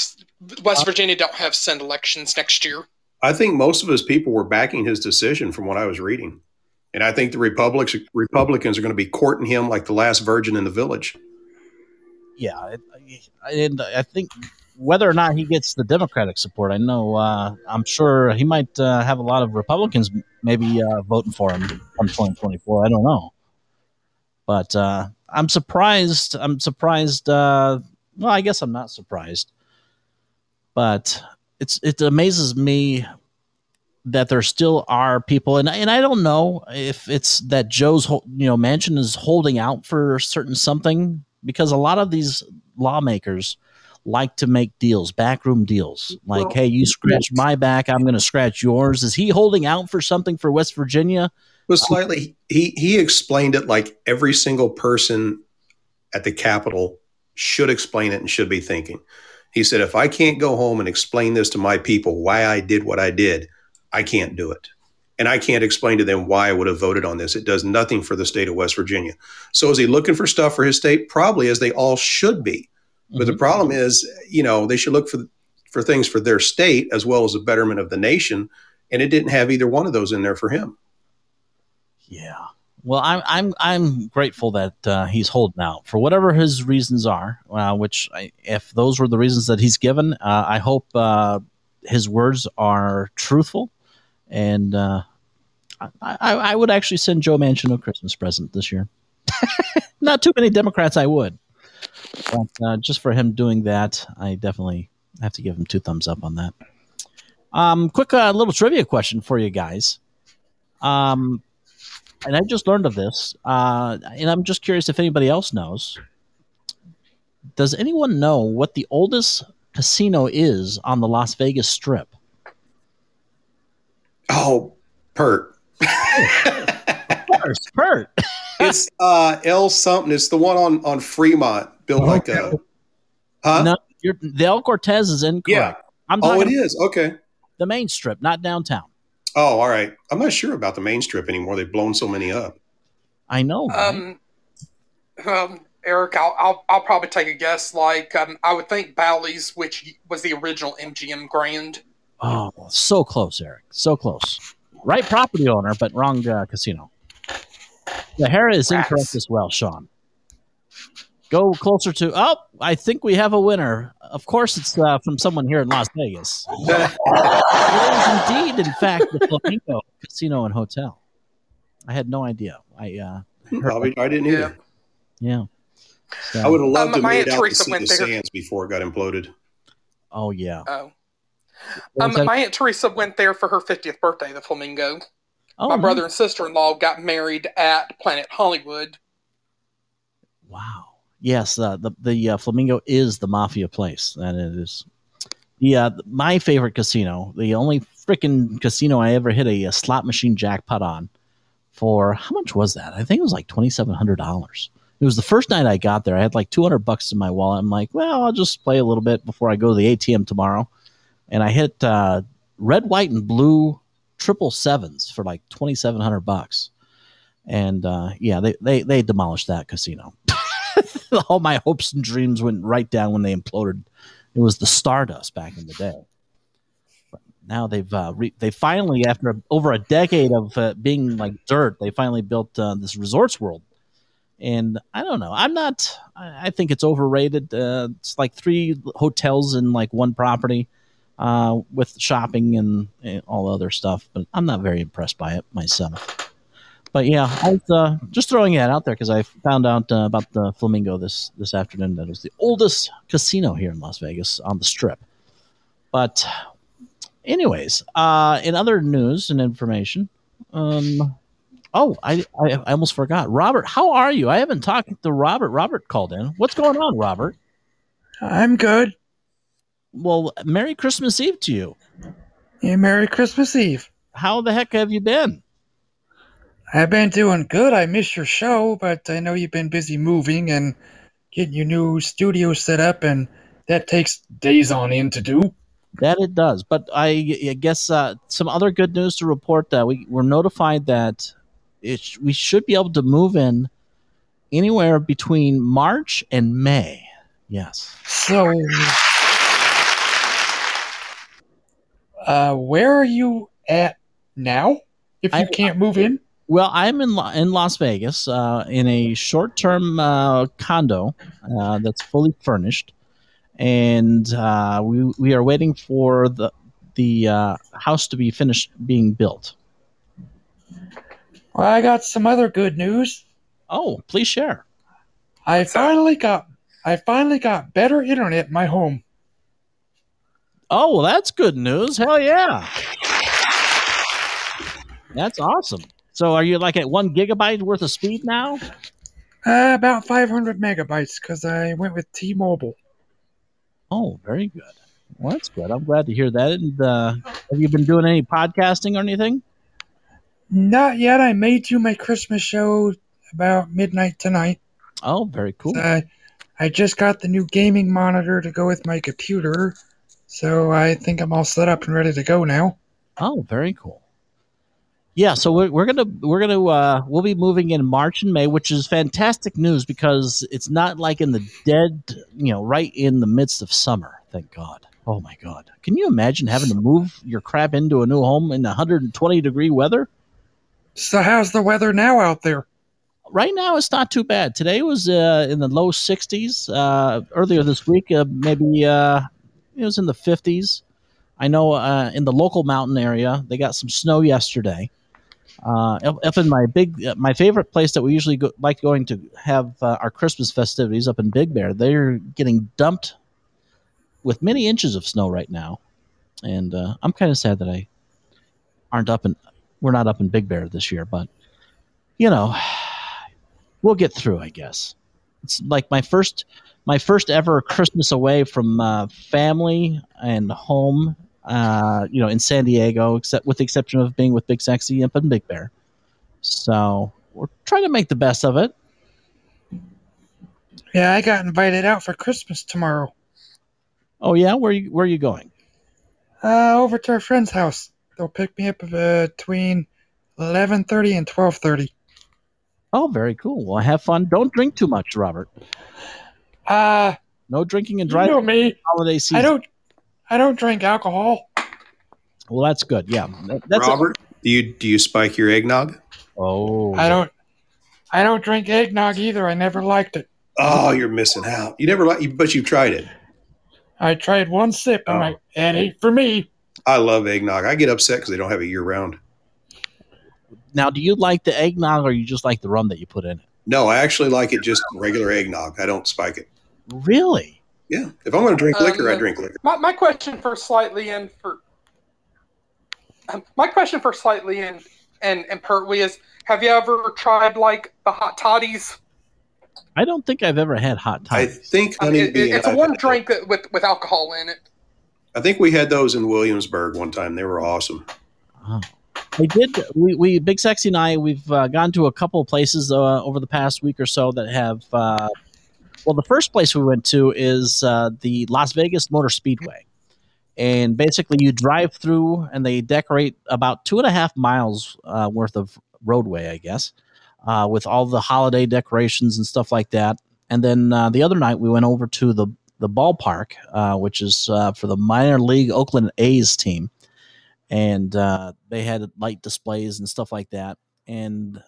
West Virginia don't have Senate elections next year. I think most of his people were backing his decision from what I was reading. And I think the Republics, Republicans are going to be courting him like the last virgin in the village. Yeah, it, and I think whether or not he gets the Democratic support, I know uh, I'm sure he might uh, have a lot of Republicans maybe uh, voting for him from 2024. I don't know, but uh, I'm surprised. I'm surprised. Uh, well, I guess I'm not surprised, but it's it amazes me that there still are people, and and I don't know if it's that Joe's you know Manchin is holding out for certain something because a lot of these lawmakers like to make deals, backroom deals. Like, Well, hey, you scratch my back, I'm going to scratch yours. Is he holding out for something for West Virginia? But slightly, he, he explained it like every single person at the Capitol should explain it and should be thinking. He said, if I can't go home and explain this to my people, why I did what I did, I can't do it. And I can't explain to them why I would have voted on this. It does nothing for the state of West Virginia. So is he looking for stuff for his state? Probably, as they all should be. But the problem is, you know, they should look for for things for their state as well as the betterment of the nation. And it didn't have either one of those in there for him. Yeah. Well, I'm I'm I'm grateful that uh, he's holding out for whatever his reasons are. Uh, which, I, if those were the reasons that he's given, uh, I hope uh, his words are truthful. And uh, I, I, I would actually send Joe Manchin a Christmas present this year. Not too many Democrats, I would, but uh, just for him doing that, I definitely have to give him two thumbs up on that. Um, quick uh, little trivia question for you guys. Um, and I just learned of this, uh, and I'm just curious if anybody else knows. Does anyone know what the oldest casino is on the Las Vegas Strip? Oh, Pert. First, Pert. it's uh L something. It's the one on on Fremont, built like a. Huh? No, you're, the El Cortez is incorrect. Yeah. I'm oh, it is. Okay. the main strip, not downtown. Oh, all right. I'm not sure about the main strip anymore. They've blown so many up. I know. right? Um, um, Eric, I'll, I'll I'll probably take a guess. Like, um, I would think Bally's, which was the original MGM Grand. Oh, so close, Eric. So close. Right property owner, but wrong uh, casino. The hair is Rats. incorrect as well, Sean. Go closer to. Oh, I think we have a winner. Of course, it's uh, from someone here in Las Vegas. it is indeed, in fact, the Flamingo Casino and Hotel. I had no idea. I uh, Probably, I didn't either. yeah. So- I would have loved Um, to have made out to see the there. sands before it got imploded. Oh yeah. Oh, um, my aunt Teresa went there for her 50th birthday. The Flamingo. Oh, my brother and sister-in-law got married at Planet Hollywood. Wow. Yes, uh, the the uh, Flamingo is the mafia place, and it is. Yeah, my favorite casino, the only freaking casino I ever hit a, uh slot machine jackpot on, for how much was that? I think it was like twenty seven hundred dollars. It was the first night I got there. I had like two hundred bucks in my wallet. I'm like, well, I'll just play a little bit before I go to the ATM tomorrow, and I hit uh, red, white, and blue triple sevens for like twenty seven hundred bucks. And uh, yeah, they, they they demolished that casino. all my hopes and dreams went right down when they imploded. It was the Stardust back in the day. but now they've uh, re- they finally after over a decade of uh, being like dirt, they finally built uh, this Resorts World. And I don't know. I'm not. I I think it's overrated. Uh, it's like three hotels in like one property, uh, with shopping and, and all other stuff. But I'm not very impressed by it myself. But yeah, I was uh, just throwing it out there because I found out uh, about the Flamingo this this afternoon. That was the oldest casino here in Las Vegas on the Strip. But, anyways, uh, in other news and information, um, oh, I, I I almost forgot. Robert, how are you? I haven't talked to Robert. Robert called in. What's going on, Robert? I'm good. Well, Merry Christmas Eve to you. Yeah, Merry Christmas Eve. How the heck have you been? I've been doing good. I missed your show, but I know you've been busy moving and getting your new studio set up, and that takes days on end to do. That it does. But I, I guess uh, some other good news to report that we were notified that it sh- we should be able to move in anywhere between March and May. Yes. So, uh, where are you at now? If you I- can't move in, Well, I'm in Lo- in Las Vegas uh, in a short term uh, condo uh, that's fully furnished, and uh, we we are waiting for the the uh, house to be finished being built. well, I got some other good news. Oh, please share. I finally got I finally got better internet in my home. Oh, well, that's good news. Hell yeah. That's awesome. So are you like at one gigabyte worth of speed now? Uh, about 500 megabytes because I went with T-Mobile. Oh, very good. Well, that's good. I'm glad to hear that. And uh, have you been doing any podcasting or anything? Not yet. I may do my Christmas show about midnight tonight. Oh, very cool. I, I just got the new gaming monitor to go with my computer, so I think I'm all set up and ready to go now. Oh, very cool. Yeah, so we're, we're gonna we're gonna uh, we'll be moving in March and May, which is fantastic news because it's not like in the dead, you know, right in the midst of summer. Thank God. Oh my God, can you imagine having to move your crap into a new home in 120 degree weather? So how's the weather now out there? Right now, it's not too bad. Today was uh, in the low 60s. Uh, earlier this week, uh, maybe uh, it was in the 50s. I know uh, in the local mountain area, they got some snow yesterday. Uh, up, in my big, uh, my favorite place that we usually go, like going to have uh, our Christmas festivities up in Big Bear, they're getting dumped with many inches of snow right now, and uh, I'm kind of sad that I aren't up in, we're not up in Big Bear this year, but you know, we'll get through, I guess. It's like my first, my first ever Christmas away from uh, family and home uh, you know, in San Diego, except with the exception of being with Big Sexy in Big Bear. So we're trying to make the best of it. Yeah, I got invited out for Christmas tomorrow. Oh yeah, where you where are you going? Uh, over to our friend's house. They'll pick me up uh, between 11:30 and 12:30. Oh, very cool. Well, have fun. Don't drink too much, Robert. Uh, no drinking and you driving. know me. Holiday season. I don't. I don't drink alcohol. Well, that's good. Yeah, that's Robert, do you do you spike your eggnog? oh, I don't. I don't drink eggnog either. I never liked it. Oh, you're missing out. You never like, but you've tried it. I tried one sip and Oh. I, it ain't for me. I love eggnog. I get upset because they don't have it year round. Now, do you like the eggnog, or you just like the rum that you put in it? No, I actually like it just regular eggnog. I don't spike it. Really? Yeah. If I'm going to drink Um, liquor, I drink liquor. My, my question for slightly in for um, my question for slightly in and and Pertwee is: Have you ever tried like the hot toddies? I don't think I've ever had hot I toddies. think I mean, honeybee. it, it's a and one drink that, with with alcohol in it. I think we had those in Williamsburg one time. They were awesome. I did. We, we Big Sexy and I, we've uh, gone to a couple of places uh, over the past week or so that have. Uh, well, the first place we went to is uh, the Las Vegas Motor Speedway, and basically you drive through, and they decorate about two and a half miles uh, worth of roadway, I guess, uh, with all the holiday decorations and stuff like that. And then the other night we went over to the the ballpark, which is for the minor league Oakland A's team and uh, they had light displays and stuff like that. And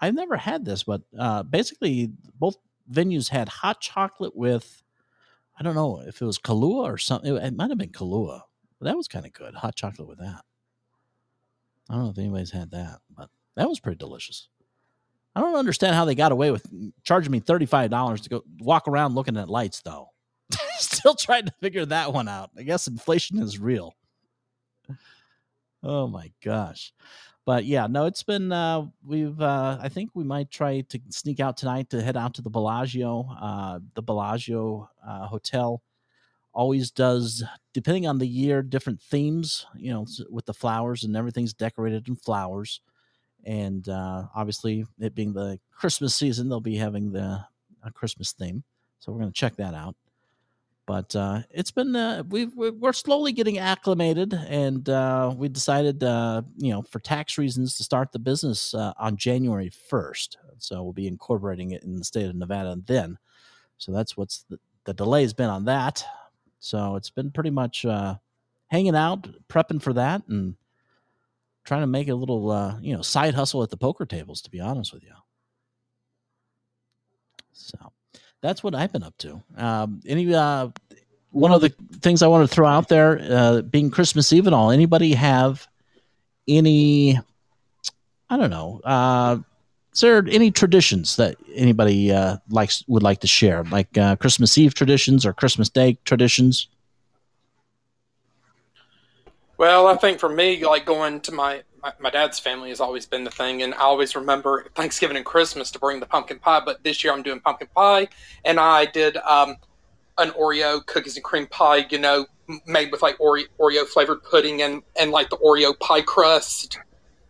I've never had this, but uh, basically both venues had hot chocolate with I don't know if it was Kahlua or something. It, it might have been Kahlua, but that was kind of good. Hot chocolate with that. I don't know if anybody's had that, but that was pretty delicious. I don't understand how they got away with charging me $35 to go walk around looking at lights, though. Still trying to figure that one out. I guess inflation is real. Oh my gosh. But yeah, no, it's been uh we've uh I think we might try to sneak out tonight to head out to the Bellagio. Uh the Bellagio uh hotel always does depending on the year different themes, you know, with the flowers and everything's decorated in flowers. And uh obviously it being the Christmas season, they'll be having the a Christmas theme. So we're going to check that out but uh, it's been uh, we- we're slowly getting acclimated and uh, we decided uh, you know for tax reasons to start the business uh, on january 1st so we'll be incorporating it in the state of nevada then. So that's what's the, the delay has been on that. So it's been pretty much uh, hanging out prepping for that and trying to make a little uh, you know side hustle at the poker tables to be honest with you. So that's what I've been up to. Um, any uh, one of the things I want to throw out there, uh, being Christmas Eve and all. Anybody have any? I don't know. Uh, is there any traditions that anybody uh, likes would like to share, like uh, Christmas Eve traditions or Christmas Day traditions? Well, I think for me, like going to my, my my dad's family has always been the thing, and I always remember Thanksgiving and Christmas to bring the pumpkin pie. But this year I'm doing pumpkin pie, and I did um, an Oreo cookies and cream pie, you know, made with like Oreo, Oreo flavored pudding and and like the Oreo pie crust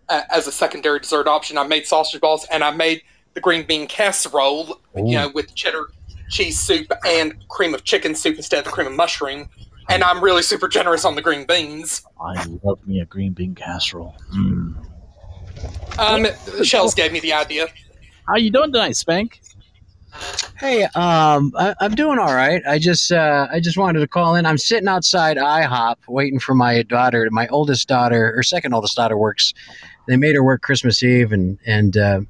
uh, as a secondary dessert option. I made sausage balls, and I made the green bean casserole, you know, with cheddar cheese soup and cream of chicken soup instead of the cream of mushroom. And I'm really super generous on the green beans. I love me a green bean casserole. Mm. Um, Shells gave me the idea. How you doing tonight, Spank? Hey, um, I, I'm doing all right. I just, uh, I just wanted to call in. I'm sitting outside IHOP waiting for my daughter. My oldest daughter, or second oldest daughter, works. They made her work Christmas Eve, and and uh,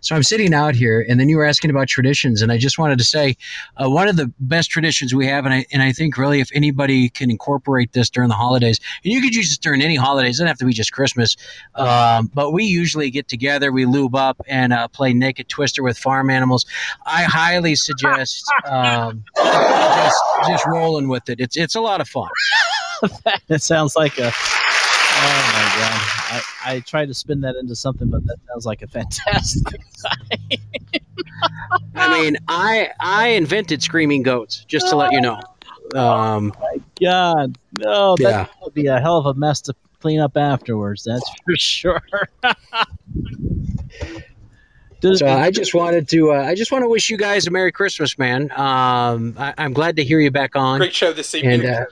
so I'm sitting out here. And then you were asking about traditions, and I just wanted to say uh, one of the best traditions we have, and I and I think really if anybody can incorporate this during the holidays, and you could use this during any holidays, it doesn't have to be just Christmas. Um, but we usually get together, we lube up, and uh, play naked twister with farm animals. I highly suggest um, just just rolling with it. It's it's a lot of fun. that sounds like a. Oh my god! I, I tried to spin that into something, but that sounds like a fantastic. Sign. I mean, I I invented screaming goats, just to let you know. Um, my God, no, that Yeah. would be a hell of a mess to clean up afterwards. That's for sure. so I just wanted to uh, I just want to wish you guys a Merry Christmas, man. Um, I, I'm glad to hear you back on. Great show this evening. And uh,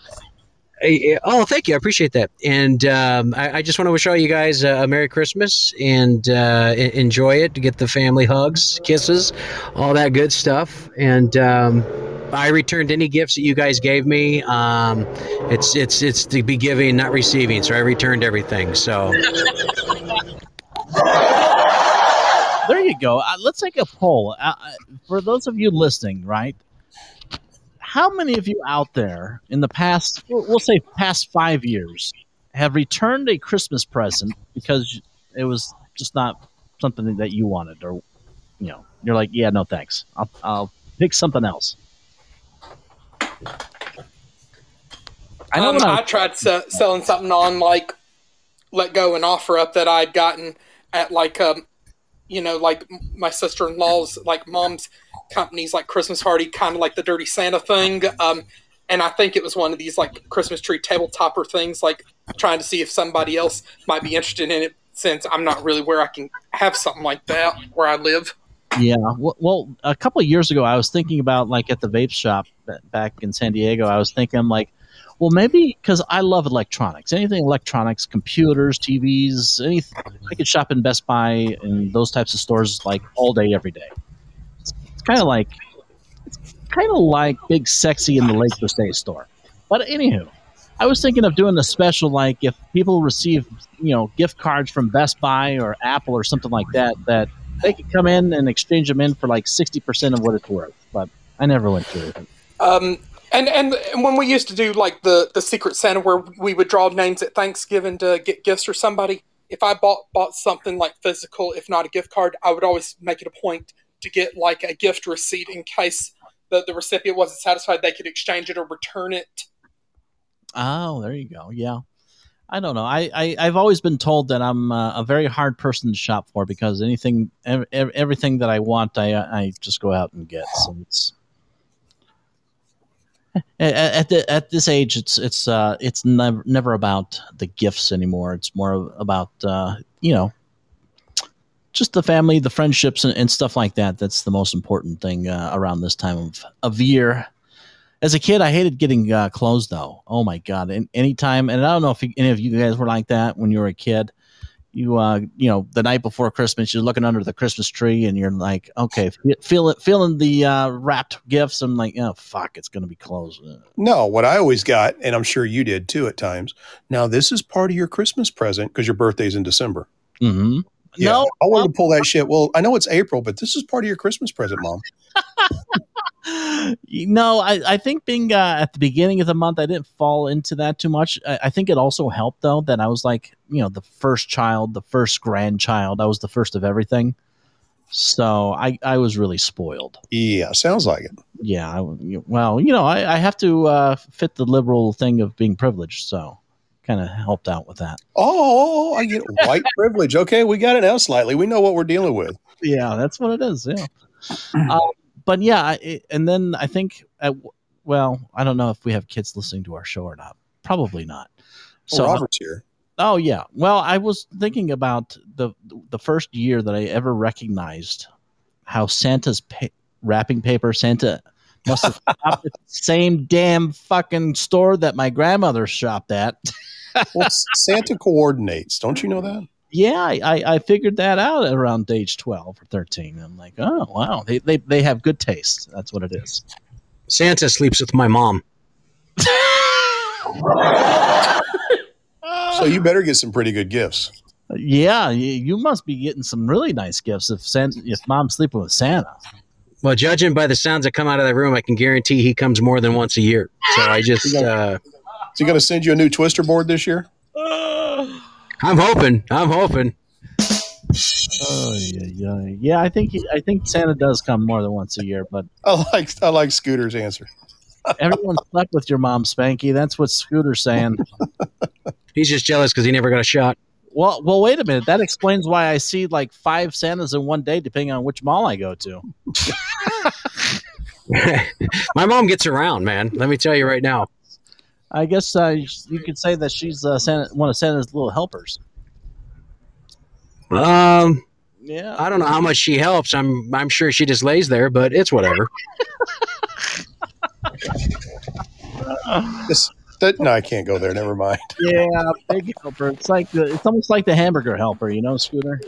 oh, thank you, I appreciate that. And um, I, I just want to wish all you guys a Merry Christmas and uh, enjoy it. Get the family hugs, kisses, all that good stuff. And um, I returned any gifts that you guys gave me. Um, it's it's it's to be giving, not receiving. So I returned everything. So. there you go. Uh, let's take a poll uh, uh, for those of you listening. Right, how many of you out there in the past, we'll say past five years, have returned a Christmas present because it was just not something that you wanted, or you know, you're like, yeah, no thanks, I'll, I'll pick something else. I know um, I- I tried se- selling something on like Letgo and OfferUp that I'd gotten at like um, you know, like my sister in law's like mom's company's like Christmas Hardy, kind of like the Dirty Santa thing. Um, and I think it was one of these like Christmas tree tabletopper things, like trying to see if somebody else might be interested in it. Since I'm not really where I can have something like that where I live. Yeah. Well, a couple of years ago, I was thinking about like at the vape shop back in San Diego. I was thinking like, well, maybe because I love electronics, anything electronics, computers, TVs, anything. I could shop in Best Buy and those types of stores like all day, every day. Kind of like, it's kind of like Big Sexy in the Lake Crusade store. But anywho, I was thinking of doing a special, like if people receive, you know, gift cards from Best Buy or Apple or something like that, that they could come in and exchange them in for like sixty percent of what it's worth. But I never went through it. Um, and and when we used to do like the the Secret Santa, where we would draw names at Thanksgiving to get gifts for somebody, if I bought bought something like physical, if not a gift card, I would always make it a point to get like a gift receipt in case the, the recipient wasn't satisfied, they could exchange it or return it. Oh, there you go. Yeah. I don't know. I, I I've always been told that I'm uh, a very hard person to shop for because anything, ev- ev- everything that I want, I I just go out and get. So it's at, at the at this age, it's it's uh it's never never about the gifts anymore. It's more about uh you know just the family, the friendships, and, and stuff like that. That's the most important thing uh, around this time of of year. As a kid, I hated getting uh, clothes though. Oh my god! And anytime, and I don't know if you, any of you guys were like that when you were a kid. You, uh, you know, the night before Christmas, you're looking under the Christmas tree, and you're like, okay, fe- feel it, feeling the uh, wrapped gifts. I'm like, oh fuck, it's gonna be clothes. No, what I always got, and I'm sure you did too at times. Now this is part of your Christmas present because your birthday's in December. Mm-hmm. Yeah, No, I wanted to pull that shit. Well, I know it's April, but this is part of your Christmas present, Mom. No, I, I think being uh, at the beginning of the month, I didn't fall into that too much. I, I think it also helped though that I was like, you know, the first child, the first grandchild. I was the first of everything, so I I was really spoiled. Yeah, sounds like it. Yeah, I, well, you know, I, I have to uh, fit the liberal thing of being privileged, so kind of helped out with that. Oh, I get white privilege. Okay, we got it now slightly. We know what we're dealing with. Yeah, that's what it is. Yeah. um, but yeah, it- and then I think, at, well, I don't know if we have kids listening to our show or not. Probably not. So Robert's here. Oh yeah. Well, I was thinking about the the first year that I ever recognized how Santa's pa- wrapping paper Santa must have shopped at the same damn fucking store that my grandmother shopped at. Well, Santa coordinates. Don't you know that? yeah, I, I, I figured that out at around age twelve or thirteen. I'm like, oh wow, they they, they have good taste. That's what it is. Santa sleeps with my mom. So you better get some pretty good gifts. Yeah, y- you must be getting some really nice gifts if Santa, if mom's sleeping with Santa. Well, judging by the sounds that come out of that room, I can guarantee he comes more than once a year. So I just, uh, Is he going to send you a new twister board this year? I'm hoping, I'm hoping. Oh yeah, yeah, yeah. I think he, I think Santa does come more than once a year, but I like I like Scooter's answer. everyone slept with your mom, Spanky. That's what Scooter's saying. He's just jealous because he never got a shot. Well, well, wait a minute. That explains why I see like five Santas in one day, depending on which mall I go to. My mom gets around, man. Let me tell you right now. I guess uh, you could say that she's uh, Santa, one of Santa's little helpers. Um, Yeah. I don't know how much she helps. I'm, I'm sure she just lays there, but it's whatever. This, that, no, I can't go there. Never mind. Yeah, big helper. It's like the, it's almost like the hamburger helper, you know, Scooter.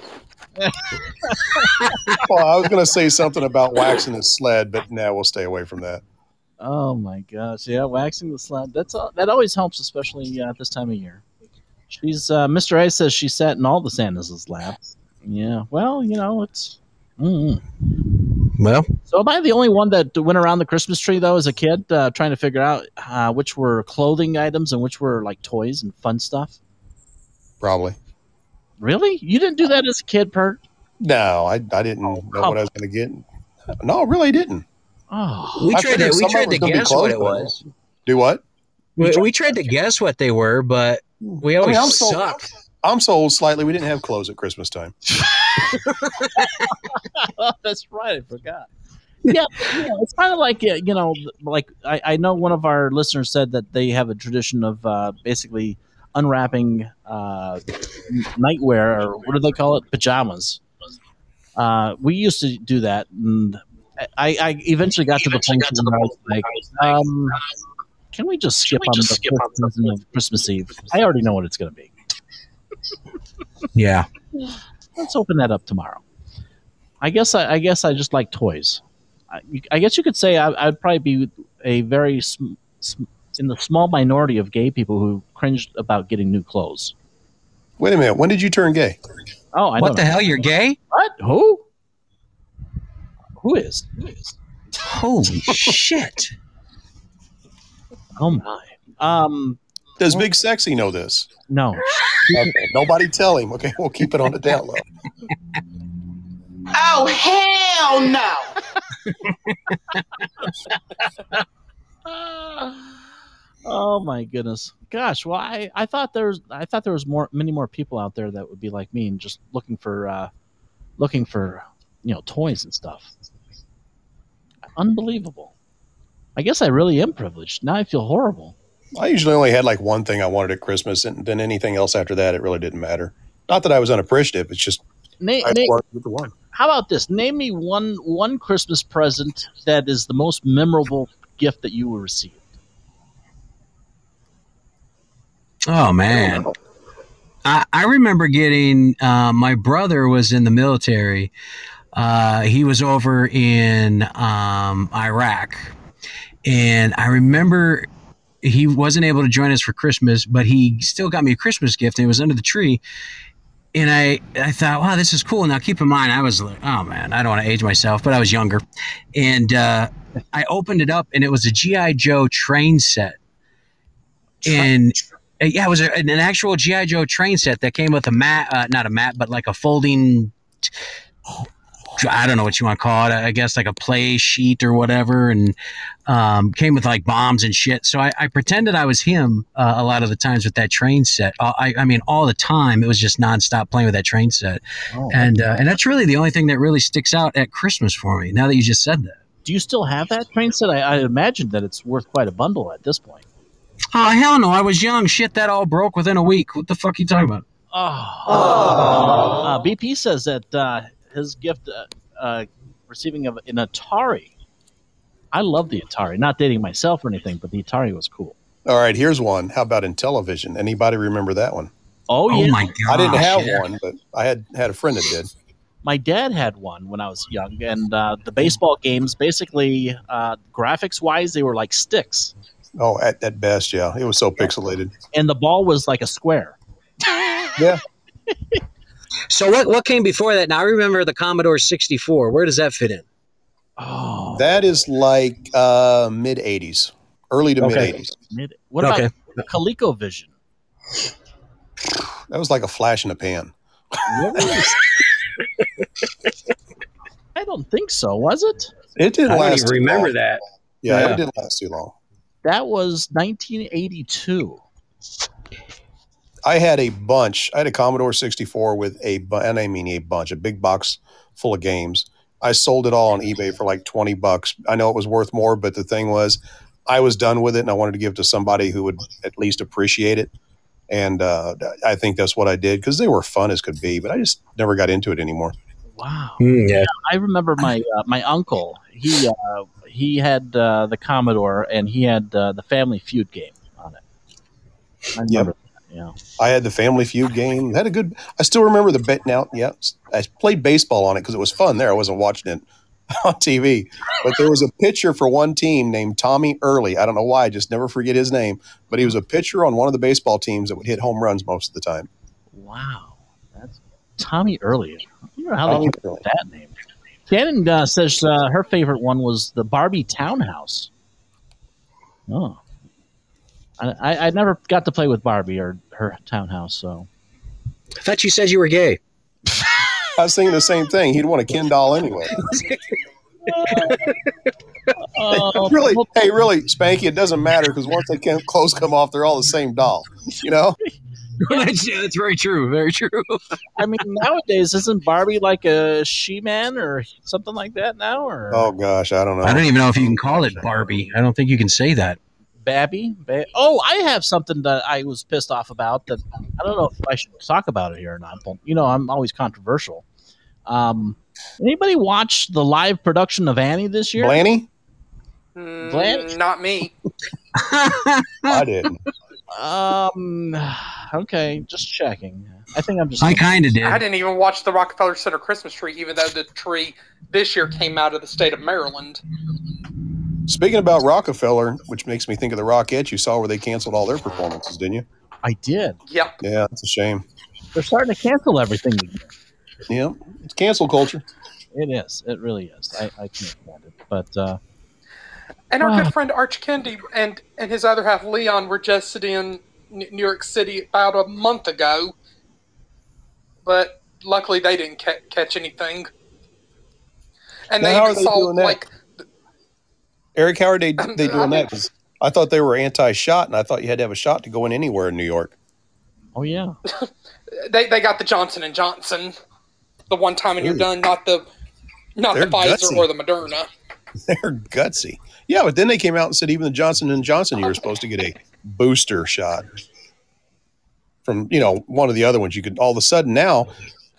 Well, I was going to say something about waxing the sled, but now we'll stay away from that. Oh my gosh, yeah, waxing the sled. That's all, that always helps, especially uh, this time of year. She's uh, Mr. Ice says she sat in all the Santa's laps. Yeah, well, you know, it's. mm Well, So am I the only one that went around the Christmas tree though as a kid, uh, trying to figure out uh, which were clothing items and which were like toys and fun stuff? Probably. Really? You didn't do that as a kid, Pert? No, I, I didn't know what I was going to get. No, really didn't. Oh, we I tried to, we tried to was gonna guess what it was. Do what? We, we tried to guess what they were, but we always I'm so- sucked. I'm so old slightly. We didn't have clothes at Christmas time. oh, that's right. I forgot. Yeah, yeah it's kind of like uh, you know, like I, I know one of our listeners said that they have a tradition of uh, basically unwrapping uh, nightwear or what do they call it, pajamas. Uh, we used to do that, and I, I eventually got to the point where I was like, um, "Can we just skip on the first season of Christmas Eve? I already know what it's going to be. Yeah. Let's open that up tomorrow." I guess I, I guess I just like toys. I, I guess you could say I, I'd probably be a very sm- sm- in the small minority of gay people who cringed about getting new clothes. Wait a minute. When did you turn gay? Oh, I what don't the know. hell? You're gay? What? Who? Who is? Who is? Holy shit! Oh my. Um. Does Big Sexy know this? No. Okay. Nobody tell him. Okay, we'll keep it on the down low. Oh hell no! Oh my goodness. Gosh, well I, I thought there was I thought there was more many more people out there that would be like me and just looking for uh looking for you know toys and stuff. Unbelievable. I guess I really am privileged. Now I feel horrible. I usually only had like one thing I wanted at Christmas, and then anything else after that, it really didn't matter. Not that I was unappreciative. It's just Na- I na- wanted the one. how about this? Name me one one Christmas present that is the most memorable gift that you were received. Oh man. I, I remember getting uh, my brother was in the military. Uh, he was over in um, Iraq, and I remember he wasn't able to join us for Christmas, but he still got me a Christmas gift, and it was under the tree. And I, I thought, wow, this is cool. Now, keep in mind, I was like, oh man, I don't want to age myself, but I was younger, and uh, I opened it up, and it was a GI Joe train set, and uh, yeah, it was a, an actual GI Joe train set that came with a mat, uh, not a mat, but like a folding. I don't know what you want to call it. I guess like a play sheet or whatever, and um, came with like bombs and shit. So I, I pretended I was him uh, a lot of the times with that train set. Uh, I, I mean, all the time it was just nonstop playing with that train set, Oh. and uh, and that's really the only thing that really sticks out at Christmas for me. Now that you just said that. Do you still have that train set? I, I imagine that it's worth quite a bundle at this point. Oh hell no! I was young. Shit, that all broke within a week. What the fuck are you talking about? Oh. Uh, BP says that uh, his gift, uh, uh, receiving of an Atari. I love the Atari. Not dating myself or anything, but the Atari was cool. All right, here's one. How about Intellivision? Anybody remember that one? Oh, yeah. I didn't have one, but I had had a friend that did. My dad had one when I was young, and uh, the baseball games, basically, uh, graphics wise, they were like sticks, Oh, at, at best, yeah. It was so pixelated. and the ball was like a square. Yeah. So what what came before that? Now I remember the Commodore 64. Where does that fit in? Oh, That is like uh, mid 80s, early to Okay. mid 80s. Mid- what Okay. about ColecoVision? That was like a flash in the pan. I don't think so. Was it? It didn't I don't last even too remember long. that. Yeah, Yeah. it didn't last too long. That was 1982. I had a bunch. I had a Commodore 64 with a, and I mean a bunch, a big box full of games. I sold it all on eBay for like 20 bucks. I know it was worth more, but the thing was, I was done with it and I wanted to give it to somebody who would at least appreciate it. And uh, I think that's what I did because they were fun as could be, but I just never got into it anymore. Wow. yeah. I remember my uh, my uncle. He uh, he had uh, the Commodore and he had uh, the Family Feud game on it. I remember. that, Yeah. I had the Family Feud game. Had a good. I still remember the bet. Now, yeah, I played baseball on it because it was fun. There, I wasn't watching it on TV, but there was a pitcher for one team named Tommy Early. I don't know why. I just never forget his name. But he was a pitcher on one of the baseball teams that would hit home runs most of the time. Wow. That's Tommy Early. You know how Tommy they came up with that name. Shannon uh, says uh, her favorite one was the Barbie Townhouse. Oh. I, I, I never got to play with Barbie or her townhouse, so. I thought you said you were gay. I was thinking the same thing. He'd want a Ken doll anyway. Oh, really, hey, really, Spanky, it doesn't matter because once they can, clothes come off, they're all the same doll. You know? that's, yeah, that's very true. Very true. I mean, nowadays, isn't Barbie like a she man or something like that now? Or Oh gosh, I don't know. I don't even know if you can call it Barbie. I don't think you can say that. Babby? Ba- oh, I have something that I was pissed off about that I don't know if I should talk about it here or not. But, you know, I'm always controversial. Um, anybody watch the live production of Annie this year? Blanny? Blanche? Mm, Not me. I didn't. Um, okay, just checking. I think I'm just. I kind of did. I didn't even watch the Rockefeller Center Christmas tree, even though the tree this year came out of the state of Maryland. Speaking about Rockefeller, which makes me think of the Rockettes, you saw where they canceled all their performances, didn't you? I did. Yep. Yeah, it's a shame. They're starting to cancel everything. Yeah, it's cancel culture. It is. It really is. I, I can't stand it. But uh, And our Ah. good friend Arch Kendi and, and his other half Leon were just in New York City about a month ago, but luckily they didn't ca- catch anything. And they how even they saw doing like Eric, how are they they doing that? 'Cause I thought they were anti-shot, and I thought you had to have a shot to go in anywhere in New York. oh yeah, they, they got the Johnson and Johnson, the one time and you're done, not the not They're the Pfizer gutsy. or the Moderna. They're gutsy. Yeah, but then they came out and said even the Johnson and Johnson, you were supposed to get a booster shot from you know one of the other ones. You could all of a sudden now,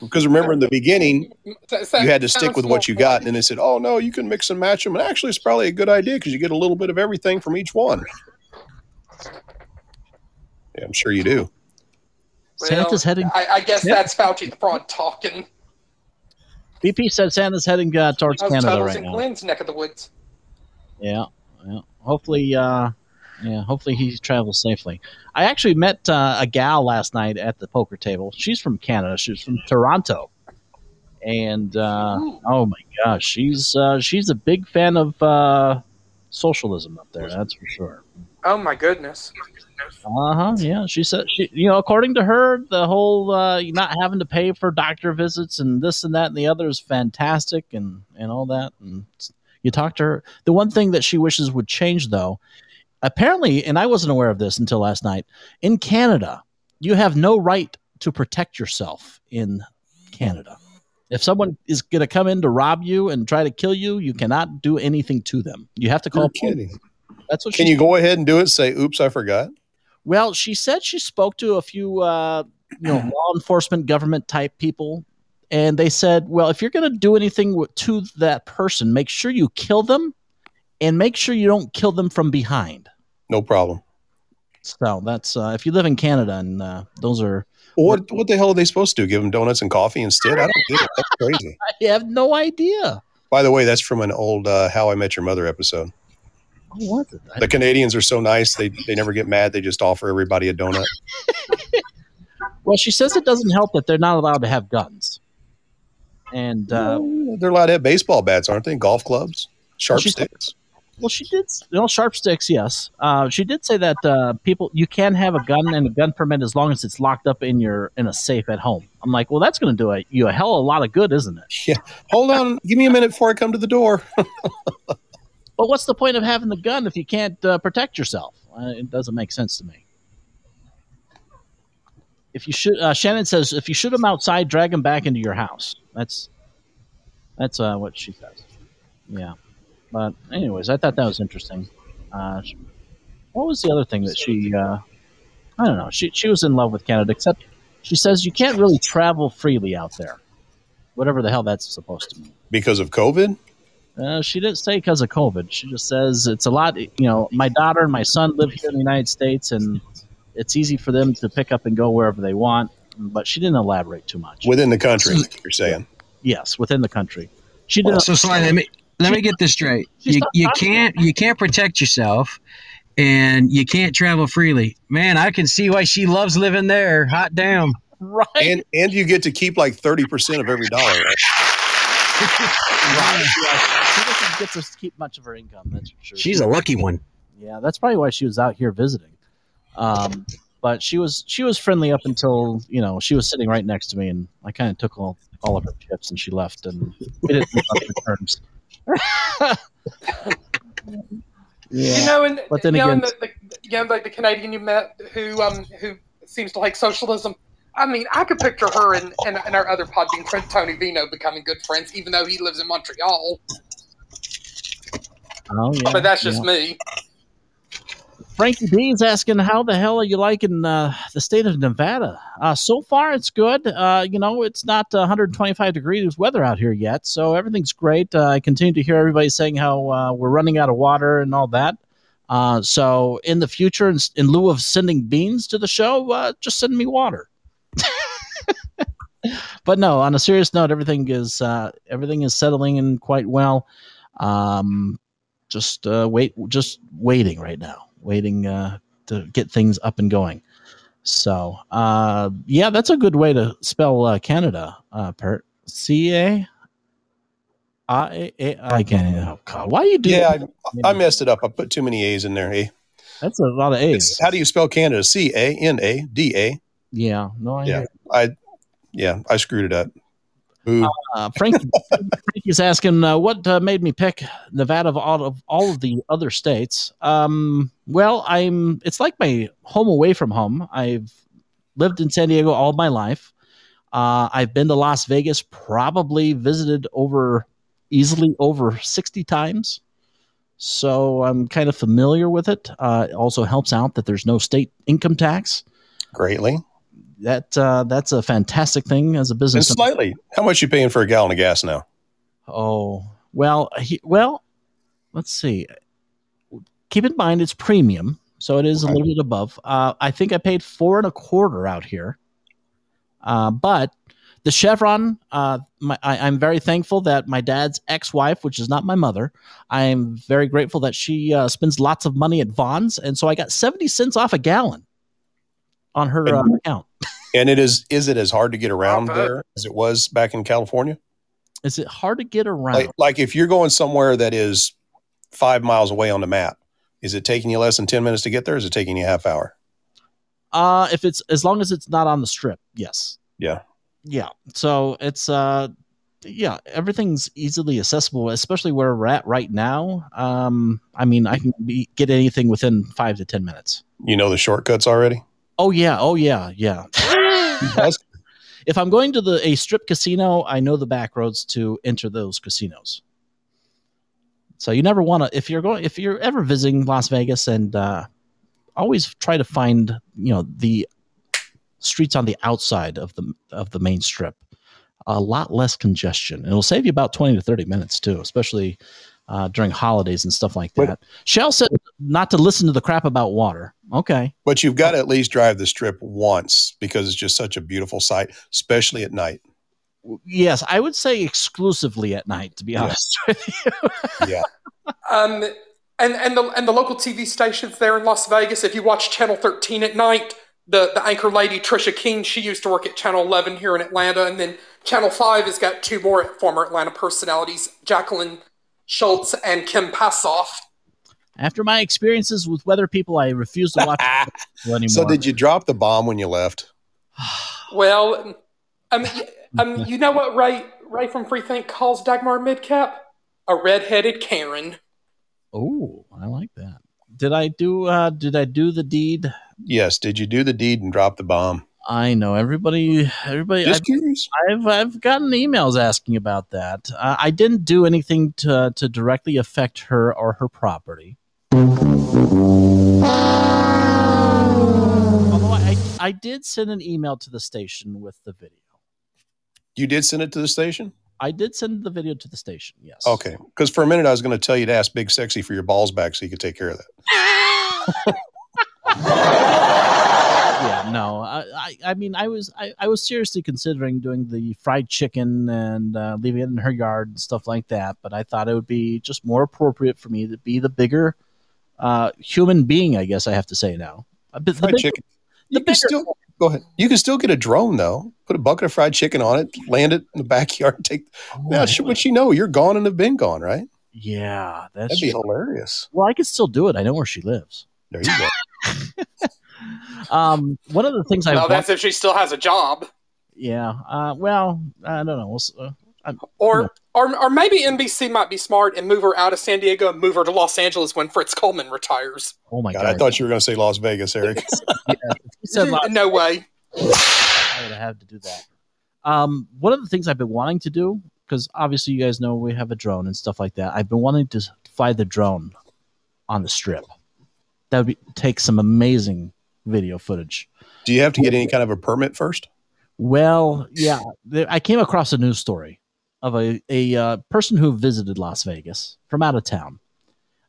because remember in the beginning you had to stick with what you got, and then they said, "Oh no, you can mix and match them." And actually, it's probably a good idea because you get a little bit of everything from each one. Yeah, I'm sure you do. Santa's heading. I, I guess Yeah. that's Fauci the fraud talking. BP said Santa's heading uh, towards I was Canada Tuttle's right in now. Glenn's neck of the woods. Yeah, yeah. Hopefully, uh, yeah. Hopefully he travels safely. I actually met uh, a gal last night at the poker table. She's from Canada. She's from Toronto, and uh, oh my gosh, she's uh, she's a big fan of uh, socialism up there. That's for sure. Oh my goodness. Uh huh. Yeah, she said she. You know, according to her, the whole uh, not having to pay for doctor visits and this and that and the other is fantastic and and all that. And you talk to her. The one thing that she wishes would change, though, apparently, and I wasn't aware of this until last night. In Canada, you have no right to protect yourself in Canada. If someone is going to come in to rob you and try to kill you, you cannot do anything to them. You have to call. You're kidding. That's what Can she you go ahead and do it? Say, "Oops, I forgot." well, she said she spoke to a few, uh, you know, law enforcement, government type people, and they said, "Well, if you're going to do anything to that person, make sure you kill them, and make sure you don't kill them from behind." No problem. So that's uh, if you live in Canada, and uh, those are. What what the hell are they supposed to do? Give them donuts and coffee instead? I don't get it. That's crazy. I have no idea. By the way, that's from an old uh, How I Met Your Mother episode. What was it? The Canadians are so nice; they they never get mad. They just offer everybody a donut. Well, she says it doesn't help that they're not allowed to have guns, and uh, They're allowed to have baseball bats, aren't they? Golf clubs, sharp she's- sticks. Well, she did. You know, sharp sticks. Yes, uh, she did say that uh, people you can have a gun and a gun permit as long as it's locked up in your in a safe at home. I'm like, well, that's going to do a, you a hell of a lot of good, isn't it? Yeah. Hold on, give me a minute before I come to the door. But what's the point of having the gun if you can't uh, protect yourself? Uh, it doesn't make sense to me. If you shoot, uh, Shannon says, if you shoot them outside, drag them back into your house. That's that's uh, what she says. Yeah. But anyways, I thought that was interesting. Uh, what was the other thing that she? Uh, I don't know. She she was in love with Canada, except she says you can't really travel freely out there. Whatever the hell that's supposed to mean. because of COVID. Uh, she didn't say because of COVID. She just says it's a lot. You know, my daughter and my son live here in the United States, and it's easy for them to pick up and go wherever they want. But she didn't elaborate too much. Within the country, you're saying. Yes, within the country. She didn't. So, Sly, let me let me get this straight. You, you can't you can't protect yourself, and you can't travel freely. Man, I can see why she loves living there. Hot damn! Right. And and you get to keep like thirty percent of every dollar. Right? Right. She doesn't get to keep much of her income. That's for sure. She's a lucky one. Yeah, that's probably why she was out here visiting. Um, but she was she was friendly up until you know she was sitting right next to me, and I kind of took all all of her chips, and she left, and we didn't make up the terms. Yeah. You know, and But then you know, again- and the, the, you know, like the Canadian you met who um who seems to like socialism. I mean, I could picture her and, and, and our other Podbean friend Tony Vino becoming good friends, even though he lives in Montreal. Oh yeah, but that's just yeah. me. Frankie D is asking, "How the hell are you liking uh, the state of Nevada?" Uh, so far, it's good. Uh, you know, it's not 125 degrees weather out here yet, so everything's great. Uh, I continue to hear everybody saying how uh, we're running out of water and all that. Uh, so, in the future, in, in lieu of sending beans to the show, uh, just send me water. but no, on a serious note, everything is uh, everything is settling in quite well. Um, just uh, wait, just waiting right now, waiting uh, to get things up and going. So, uh, yeah, that's a good way to spell uh, Canada. Uh, per C A I A. I can't. Oh God, why you do? Yeah. I, I messed it up. I put too many A's in there. Hey, That's a lot of A's. It's- how do you spell Canada? C A N A D A. Yeah, no, I Yeah, I yeah, I screwed it up. Uh, Frank, Frankie's asking uh, what uh, made me pick Nevada of all of all of the other states. Um, well, I'm. It's like my home away from home. I've lived in San Diego all my life. Uh, I've been to Las Vegas, probably visited over easily over sixty times. So I'm kind of familiar with it. Uh, it also helps out that there's no state income tax. Greatly. That uh, that's a fantastic thing as a And business. slightly. How much you paying for a gallon of gas now? Oh well, he, well, let's see. Keep in mind it's premium, so it is a little bit above. Uh, I think I paid four and a quarter out here, uh, but the Chevron. Uh, my, I, I'm very thankful that my dad's ex-wife, which is not my mother, I'm very grateful that she uh, spends lots of money at Vaughn's, and so I got seventy cents off a gallon on her uh, account. And it is is it as hard to get around there as it was back in California? Is it hard to get around? Like like if you're going somewhere that is five miles away on the map, is it taking you less than ten minutes to get there? Or is it taking you a half hour? Uh, if it's as long as it's not on the strip, yes. Yeah. Yeah. So it's uh yeah, everything's easily accessible, especially where we're at right now. Um, I mean, I can be, get anything within five to ten minutes. You know the shortcuts already? Oh yeah, oh yeah, yeah. if I'm going to the a strip casino, I know the back roads to enter those casinos. So you never want to if you're going if you're ever visiting Las Vegas and uh, always try to find you know the streets on the outside of the of the main strip. A lot less congestion. It'll save you about twenty to thirty minutes too, especially uh, during holidays and stuff like that. Shell said not to listen to the crap about water. Okay. But you've got to at least drive the strip once because it's just such a beautiful sight, especially at night. Yes, I would say exclusively at night, to be Yeah. honest with you. Yeah. Um, and and the and the local TV stations there in Las Vegas. If you watch Channel 13 at night, the the anchor lady Trisha King, she used to work at Channel 11 here in Atlanta, and then Channel 5 has got two more former Atlanta personalities, Jacqueline Schultz and Kim Passoff. After my experiences with weather people, I refuse to watch it anymore. So did you drop the bomb when you left? Well, um, um, you know what Ray Ray from Freethink calls Dagmar Midcap? A redheaded Karen. Oh, I like that. Did I do uh did I do the deed? Yes. Did you do the deed and drop the bomb? I know everybody everybody Just I've, curious. I've I've gotten emails asking about that. Uh, I didn't do anything to to directly affect her or her property. Although I I did send an email to the station with the video. You did send it to the station? I did send the video to the station. Yes. Okay. Because for a minute I was going to tell you to ask Big Sexy for your balls back so you could take care of that. yeah, no. I, I, I mean, I was, I, I was seriously considering doing the fried chicken and uh, leaving it in her yard and stuff like that. But I thought it would be just more appropriate for me to be the bigger uh, human being. I guess I have to say now. A the Fried bigger- chicken. You can still go ahead. You can still get a drone though. Put a bucket of fried chicken on it, land it in the backyard. Take now, sh- what you know, you're gone and have been gone, right? Yeah, that's That'd be true. hilarious. Well, I could still do it. I know where she lives. There you go. Um, one of the things I Well, want, that's if she still has a job. yeah. Uh, well, I don't know. We'll, s- uh, I'm, Or, or, or maybe NBC might be smart and move her out of San Diego and move her to Los Angeles when Fritz Coleman retires. oh my God, god! I thought you were going to say Las Vegas, Eric. He said Las no way. I would have to do that. Um, one of the things I've been wanting to do, because obviously you guys know we have a drone and stuff like that. I've been wanting to fly the drone on the strip. That would be, take some amazing video footage. Do you have to get any kind of a permit first? Well, yeah, I came across a news story of a a uh, person who visited Las Vegas from out of town,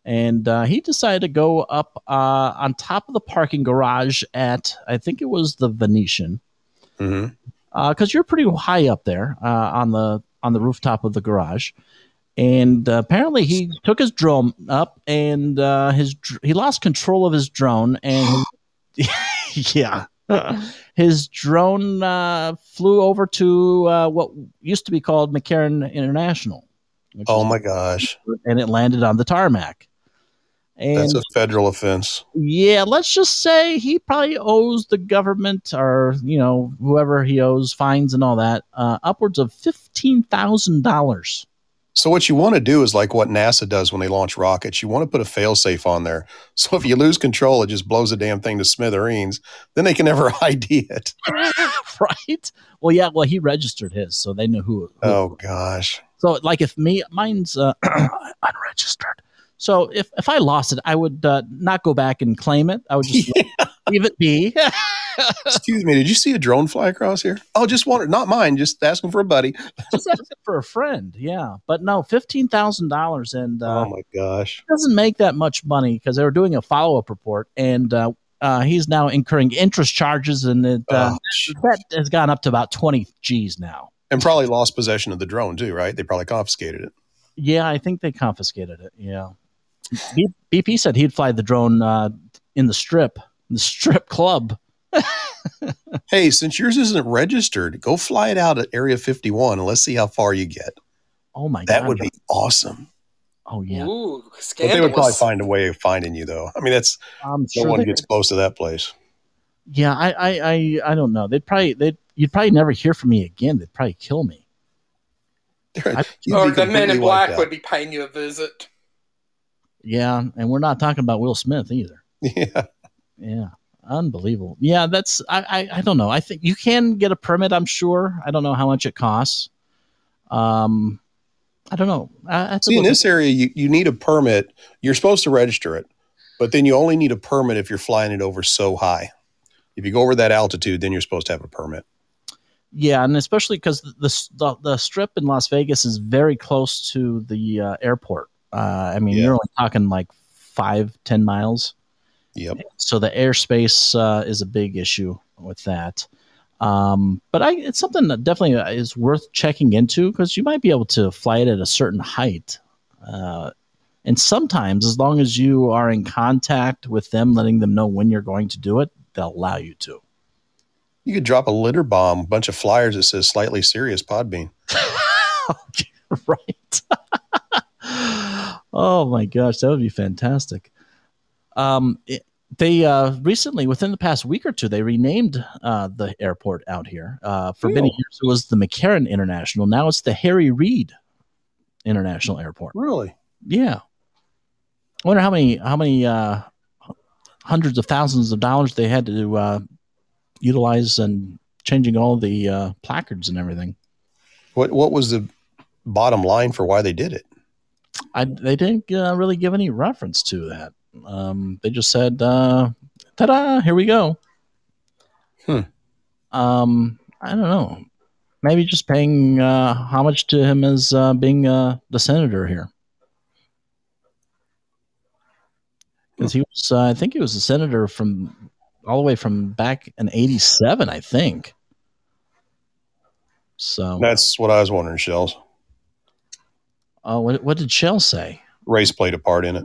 and uh, he decided to go up uh, on top of the parking garage at I think it was the Venetian, Mm-hmm. because you're pretty high up there uh, on the on the rooftop of the garage, and uh, apparently he took his drone up, and uh, his dr- he lost control of his drone, and yeah, his drone uh, flew over to uh, what used to be called McCarran International, Oh my gosh, and it landed on the tarmac. And that's a federal offense. yeah, let's just say he probably owes the government or you know whoever he owes fines and all that uh, upwards of fifteen thousand dollars. So what you want to do is like what NASA does when they launch rockets. You want to put a failsafe on there. So if you lose control, it just blows the damn thing to smithereens. Then they can never ID it. right? Well, yeah. Well, he registered his, so they knew who. who Oh gosh. So, like, if me, mine's uh, unregistered. So, if if I lost it, I would uh, not go back and claim it. I would just leave it be. Excuse me, did you see a drone fly across here? Oh, just wanted not mine, just asking for a buddy. just ask it for a friend. Yeah, but no, fifteen thousand dollars, and uh, Oh my gosh. doesn't make that much money because they were doing a follow up report, and uh, uh, he's now incurring interest charges, and it, uh, that has gone up to about twenty G's now. And probably lost possession of the drone too, right? They probably confiscated it. Yeah, I think they confiscated it. Yeah, BP said he'd fly the drone uh, in the strip, the strip club. Hey, since yours isn't registered, go fly it out at Area 51 and let's see how far you get. Oh my That god, That would be awesome. Oh yeah, Ooh, But they would probably find a way of finding you though. I mean, that's I'm no sure one they- gets close to that place. Yeah, I, I, I, I don't know. They'd probably, they'd, you'd probably never hear from me again. They'd probably kill me. I- Or the men in black would be paying you a visit. yeah, and we're not talking about Will Smith either. Yeah. Yeah, unbelievable. Yeah, that's I, I, I don't know. I think you can get a permit. I'm sure. I don't know how much it costs. Um, I don't know. I, I See, in this area, you, you need a permit. You're supposed to register it, but then you only need a permit if you're flying it over so high. If you go over that altitude, then you're supposed to have a permit. Yeah, and especially because the, the the strip in Las Vegas is very close to the uh, airport. Uh, I mean, Yeah. you're only talking like five, ten miles. Yep. So the airspace uh, is a big issue with that. Um, but I, it's something that definitely is worth checking into because you might be able to fly it at a certain height. Uh, and sometimes, as long as you are in contact with them, letting them know when you're going to do it, they'll allow you to. You could drop a litter bomb, a bunch of flyers that says slightly serious Podbean. right. oh my gosh, that would be fantastic. Um, it- they uh, recently, within the past week or two, they renamed uh, the airport out here. Uh, for many years, it was the McCarran International. Now it's the Harry Reid International Airport. Really? Yeah. I wonder how many how many uh, hundreds of thousands of dollars they had to uh, utilize and changing all the uh, placards and everything. What What was the bottom line for why they did it? I, they didn't uh, really give any reference to that. Um, they just said, uh, "Ta-da! Here we go." Hmm. Um, I don't know. Maybe just paying uh, homage to him as uh, being uh, the senator here, because he was. Uh, I think he was a senator from all the way from back in '87. I think. So, That's what I was wondering, Shells. uh, what, what did Shell say? Race played a part in it.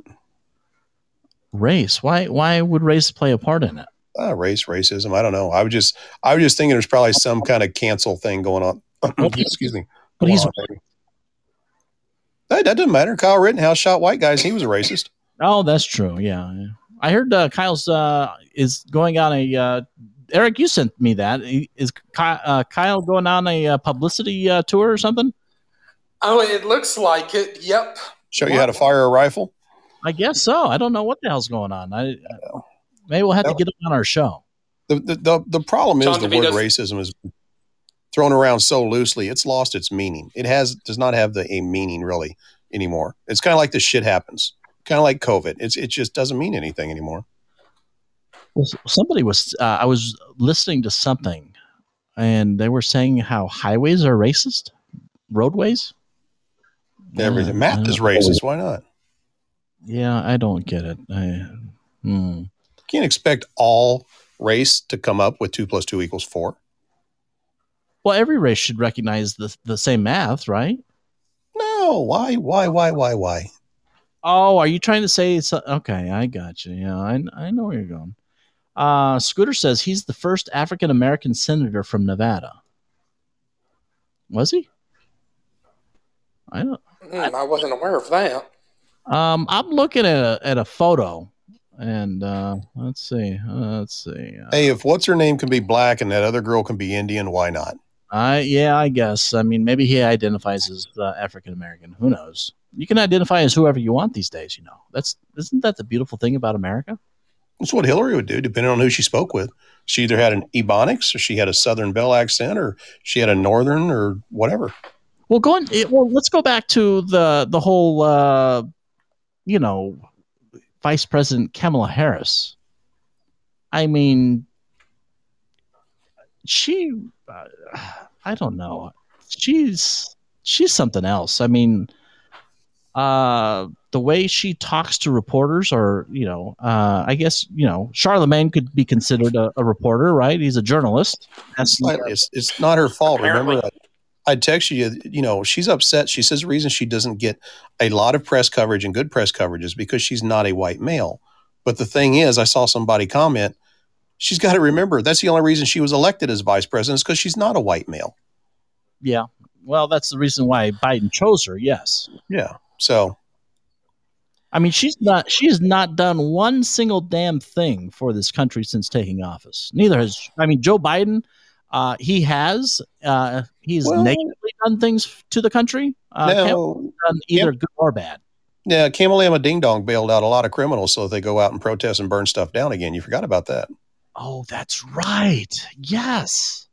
Race? Why? Why would race play a part in it? Uh, race, racism. I don't know. I was just, I was just thinking there's probably some kind of cancel thing going on. Excuse me. But he's on. That, that doesn't matter. Kyle Rittenhouse shot white guys. He was a racist. Oh, that's true. Yeah, yeah. I heard uh, Kyle's uh, is going on a. Uh, Eric, you sent me that. Is Ky- uh, Kyle going on a uh, publicity uh, tour or something? Oh, it looks like it. Yep. Show you how to fire a rifle. I guess so. I don't know what the hell's going on. I, I maybe we'll have to get him on our show. The the the, the problem is John the word racism is thrown around so loosely. It's lost its meaning. It has does not have the a meaning really anymore. It's kind of like the shit happens. Kind of like COVID. It's it just doesn't mean anything anymore. Well, somebody was. Uh, I was listening to something, and they were saying how highways are racist, roadways. Everything. Uh, Math is racist. Why not? Yeah, I don't get it. I, hmm. Can't expect all race to come up with two plus two equals four. Well, every race should recognize the the same math, right? No, why, why, why, why, why. Oh, are you trying to say so- okay? I got you. Yeah, I I know where you're going. Uh, Scooter says he's the first African American senator from Nevada. Was he? I don't. Mm, I wasn't aware of that. Um, I'm looking at a at a photo, and uh, let's see. Uh, let's see. Uh, Hey, if what's her name can be black and that other girl can be Indian, why not? I yeah, I guess. I mean, maybe he identifies as uh, African American. Who knows? You can identify as whoever you want these days. You know, that's isn't that the beautiful thing about America? That's what Hillary would do, depending on who she spoke with. She either had an Ebonics, or she had a Southern Belle accent, or she had a Northern, or whatever. Well, going it, well, let's go back to the the whole, uh, you know, Vice President Kamala Harris. I mean, she, uh, I don't know, she's she's something else. I mean, uh, the way she talks to reporters, or you know, uh, I guess you know, Charlemagne could be considered a, a reporter, right? He's a journalist. That's Slightly. It's, it's not her fault. Remember, I, I texted you, you know, she's upset. She says the reason she doesn't get a lot of press coverage and good press coverage is because she's not a white male. But the thing is, I saw somebody comment, she's got to remember that's the only reason she was elected as vice president is because she's not a white male. yeah. Well, that's the reason why Biden chose her. Yes. Yeah. So I mean, she's not. She has not done one single damn thing for this country since taking office. Neither has. I mean, Joe Biden. Uh, he has. Uh, he's Well- negatively done things to the country. Uh, No. Done either good or bad. Yeah, Kamalama Ding Dong bailed out a lot of criminals so that they go out and protest and burn stuff down again. You forgot about that. Oh, that's right. Yes.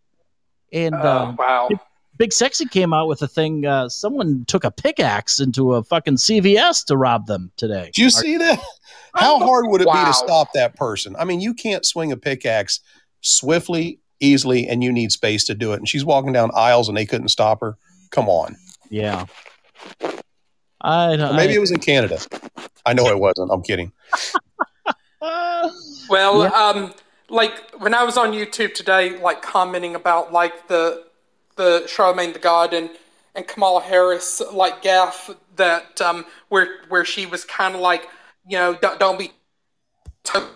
And Oh, uh, wow. Big, Big Sexy came out with a thing. Uh, someone took a pickaxe into a fucking CVS to rob them today. Did you see that? How hard would it be to stop that person? I mean, you can't swing a pickaxe swiftly, easily, and you need space to do it. And she's walking down aisles and they couldn't stop her. Come on. Yeah. I, Or maybe I- it was in Canada. I know it wasn't. I'm kidding. Well, um, like when I was on YouTube today, like commenting about like the the Charlemagne the God and and Kamala Harris like gaff that um where where she was kind of like you know don't, don't be to-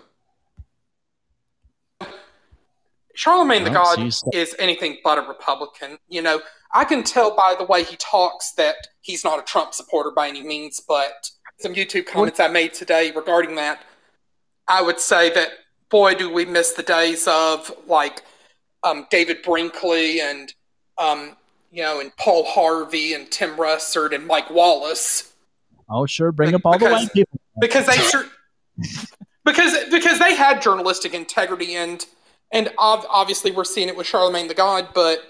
Charlemagne the God is anything but a Republican. You know, I can tell by the way he talks that he's not a Trump supporter by any means, but some YouTube comments I made today regarding that, I would say that boy, do we miss the days of like um, David Brinkley and um, you know, and Paul Harvey and Tim Russert and Mike Wallace oh, sure. Bring up all the because- white people. because they sur- because because they had journalistic integrity and and ob- obviously we're seeing it with Charlemagne the God, but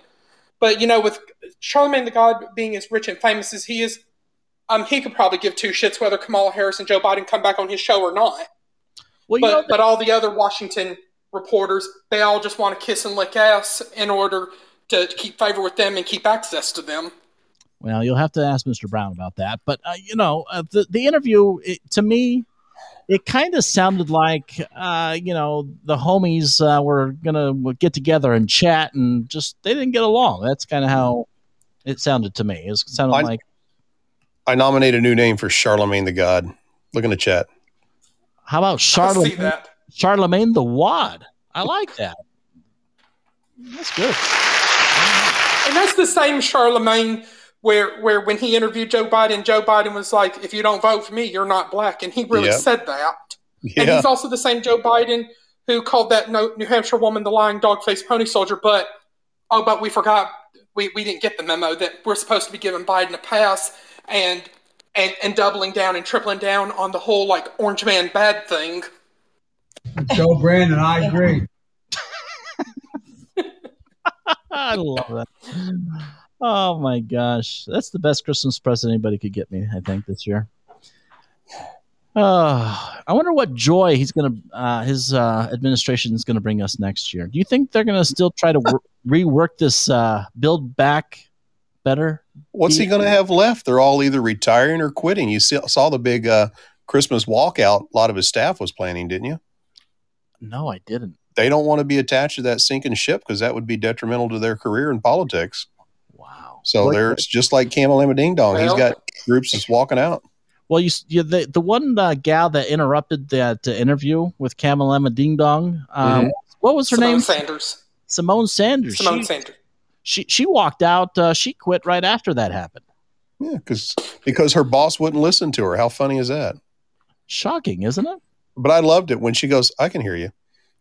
but you know with Charlemagne the God being as rich and famous as he is, um, he could probably give two shits whether Kamala Harris and Joe Biden come back on his show or not. Well, but but all the other Washington reporters, they all just want to kiss and lick ass in order to keep favor with them and keep access to them. Well, you'll have to ask Mr. Brown about that. But uh, you know, uh, the the interview it, to me, it kind of sounded like uh, you know the homies uh, were gonna get together and chat, and just they didn't get along. That's kind of how it sounded to me. It was- sounded I- like I nominate a new name for Charlemagne the God. Look in the chat. how about I see Charlemagne that. Charlemagne the Wad? I like that. That's good. And that's the same Charlemagne where where when he interviewed Joe Biden, Joe Biden was like, "If you don't vote for me, you're not black," and he really Yep. said that. Yeah. And he's also the same Joe Biden who called that New Hampshire woman the lying dog faced pony soldier. But oh, but we forgot we, we didn't get the memo that we're supposed to be giving Biden a pass and and and doubling down and tripling down on the whole like orange man bad thing. Joe Brandon, I agree. I love that. Oh my gosh, that's the best Christmas present anybody could get me. I think this year. Uh, I wonder what joy he's gonna uh, his uh, administration is gonna bring us next year. Do you think they're gonna still try to wor- rework this uh, build back better? What's he going to have left? They're all either retiring or quitting. You see, saw the big uh, Christmas walkout. A lot of his staff was planning, didn't you? No, I didn't. They don't want to be attached to that sinking ship because that would be detrimental to their career in politics. Wow. So Like- there's just like Kamalama Ding Dong. He's Well- got groups is walking out. Well, you, s- you the the one uh, gal that interrupted that uh, interview with Kamalema Ding Dong. Uh, Mhm. What was her Symone name? Sanders. Symone Sanders. Symone she, Sanders. she she walked out. Uh, she quit right after that happened. Yeah, because because her boss wouldn't listen to her. How funny is that? Shocking, isn't it? But I loved it when she goes, "I can hear you."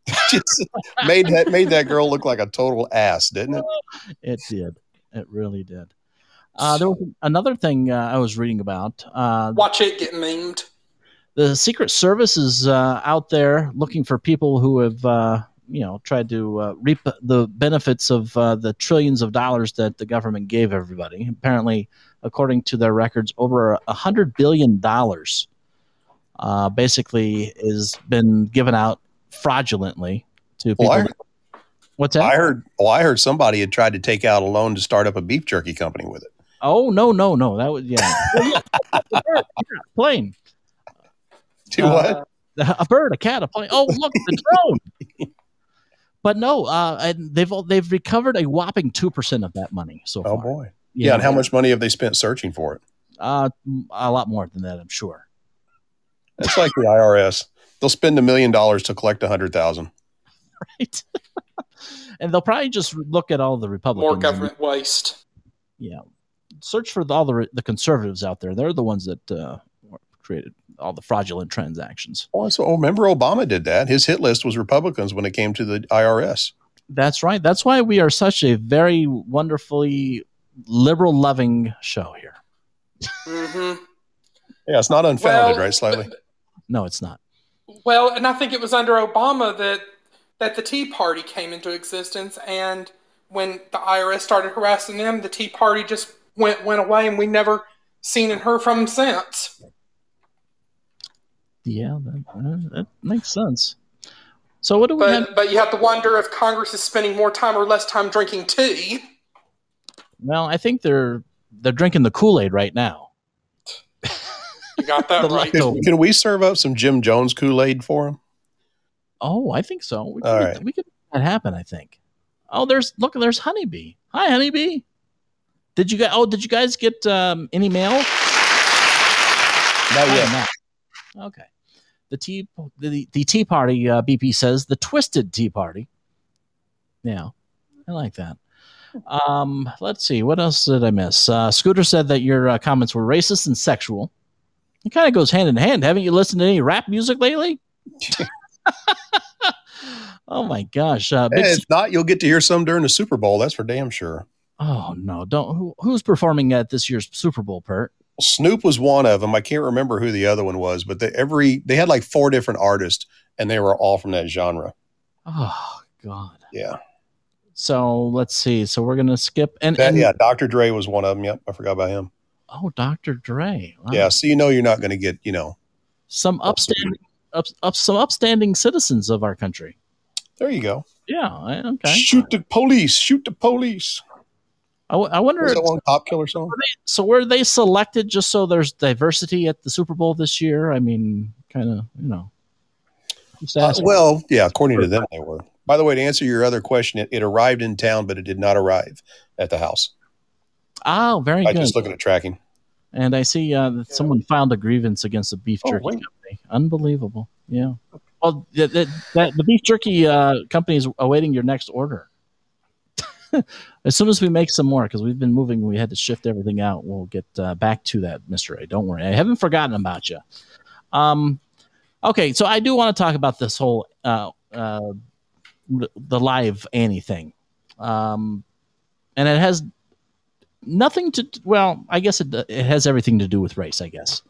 Just made that made that girl look like a total ass, didn't it? It did. It really did. Uh, there was another thing uh, I was reading about. Uh, Watch it get memed. the Secret Service is uh, out there looking for people who have, uh, you know, tried to uh, reap the benefits of uh, the trillions of dollars that the government gave everybody. Apparently, according to their records, over a hundred billion dollars uh, basically has been given out fraudulently to people. Well, What's that? I heard. Well, I heard somebody had tried to take out a loan to start up a beef jerky company with it. Oh no, no, no! That was yeah. Well, yeah. A bird, yeah, plane. Do what? A bird, a cat, a plane. Oh, look, the drone. but no, uh, and they've all- they've recovered a whopping two percent of that money so far. Oh boy. Yeah. and how much money have they spent searching for it? Uh, a lot more than that, I'm sure. It's like the IRS. They'll spend a million dollars to collect a hundred thousand. Right. and they'll probably just look at all the Republicans. More and- government waste. yeah. Search for the, all the the conservatives out there. They're the ones that uh, created all the fraudulent transactions. Oh, so oh, remember Obama did that. His hit list was Republicans when it came to the IRS. That's right. That's why we are such a very wonderfully liberal loving show here. hmm Yeah, it's not unfounded, Well, right? Slightly. No, it's not. Well, and I think it was under Obama that that the Tea Party came into existence, and when the IRS started harassing them, the Tea Party just went went away, and we never seen and heard from them since. Yeah, that, that makes sense. So what do we have? But but you have to wonder if Congress is spending more time or less time drinking tea. Well, I think they're they're drinking the Kool Aid right now. You got that right. Can, can we serve up some Jim Jones Kool Aid for him? Oh, I think so. We All right. we can make that happen. I think. Oh, there's look. There's Honeybee. Hi, Honeybee. Did you guys? Oh, did you guys get um, any mail? Not yet. no. Okay. The tea, the, the Tea Party, uh, BP says the Twisted Tea Party. Yeah, I like that. Um, let's see. What else did I miss? Uh, Scooter said that your uh, comments were racist and sexual. It kind of goes hand in hand. Haven't you listened to any rap music lately? oh my gosh! Uh, Hey, if not, you'll get to hear some during the Super Bowl. That's for damn sure. Oh no! Don't who, who's performing at this year's Super Bowl, Pert? Snoop was one of them. I can't remember who the other one was, but they, every they had like four different artists, and they were all from that genre. Oh God! Yeah, So let's see. So we're gonna skip and, that, and yeah. Dr. Dre was one of them. Yep, I forgot about him. oh, Dr. Dre. Wow. Yeah, so you know you're not going to get you know. some upstanding, up, up, some upstanding citizens of our country. There you go. Yeah. Okay. Shoot the police! Shoot the police! I, w- I wonder. Was that one cop killer song? So were they selected just so there's diversity at the Super Bowl this year? I mean, kind of, you know. Uh, well, yeah, according to them, they were. By the way, to answer your other question, it, it arrived in town, but it did not arrive at the house. oh, very I good. just looking at tracking. And I see uh, that someone filed a grievance against the beef Oh, jerky wait. Unbelievable. Yeah. Well, the, the, that, the beef jerky uh, company is awaiting your next order. as soon as we make some more, because we've been moving, we had to shift everything out. We'll get uh, back to that, Mister A. Don't worry, I haven't forgotten about you. Um, okay, so I do want to talk about this whole uh, uh, the live Annie thing, um, and it has nothing to well i guess it, it has everything to do with race i guess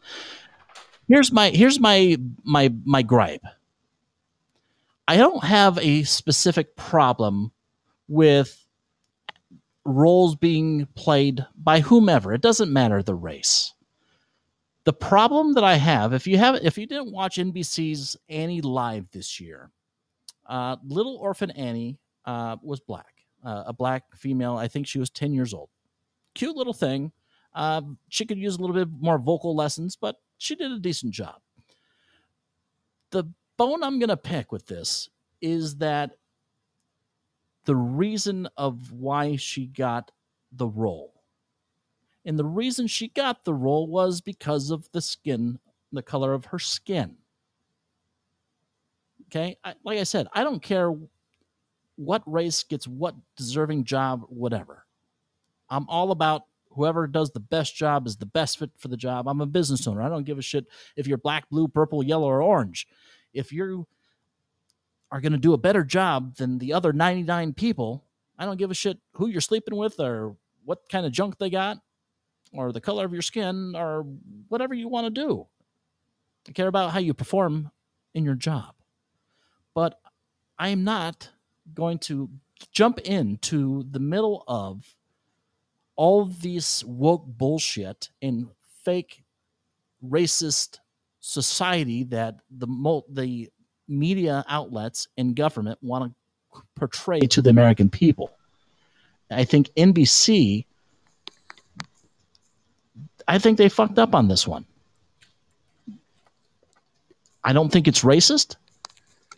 here's my here's my my my gripe. I don't have a specific problem with roles being played by whomever. It doesn't matter the race. The problem that i have if you have if you didn't watch nbc's annie live this year uh, little orphan annie uh, was black uh, a black female. I think she was 10 years old. Cute little thing. Um, she could use a little bit more vocal lessons, but she did a decent job. The bone I'm going to pick with this is that the reason of why she got the role. And the reason she got the role was because of the skin, the color of her skin. Okay. I, like I said, I don't care what race gets what deserving job, whatever. I'm all about whoever does the best job is the best fit for the job. I'm a business owner. I don't give a shit if you're black, blue, purple, yellow, or orange. If you are going to do a better job than the other 99 people, I don't give a shit who you're sleeping with or what kind of junk they got or the color of your skin or whatever you want to do. I care about how you perform in your job. But I am not going to jump into the middle of all this woke bullshit and fake racist society that the the media outlets and government want to portray to the American people. I think NBC I think they fucked up on this one. I don't think it's racist.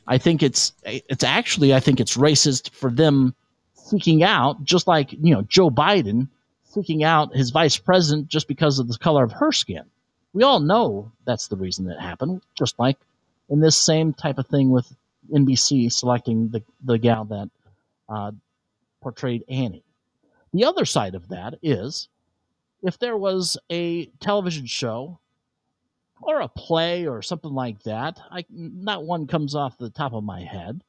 I think it's it's actually I think it's racist for them seeking out just like, you know, Joe Biden seeking out his vice president just because of the color of her skin. We all know that's the reason that happened, just like in this same type of thing with NBC selecting the, the gal that uh, portrayed Annie. The other side of that is if there was a television show or a play or something like that, I, not one comes off the top of my head,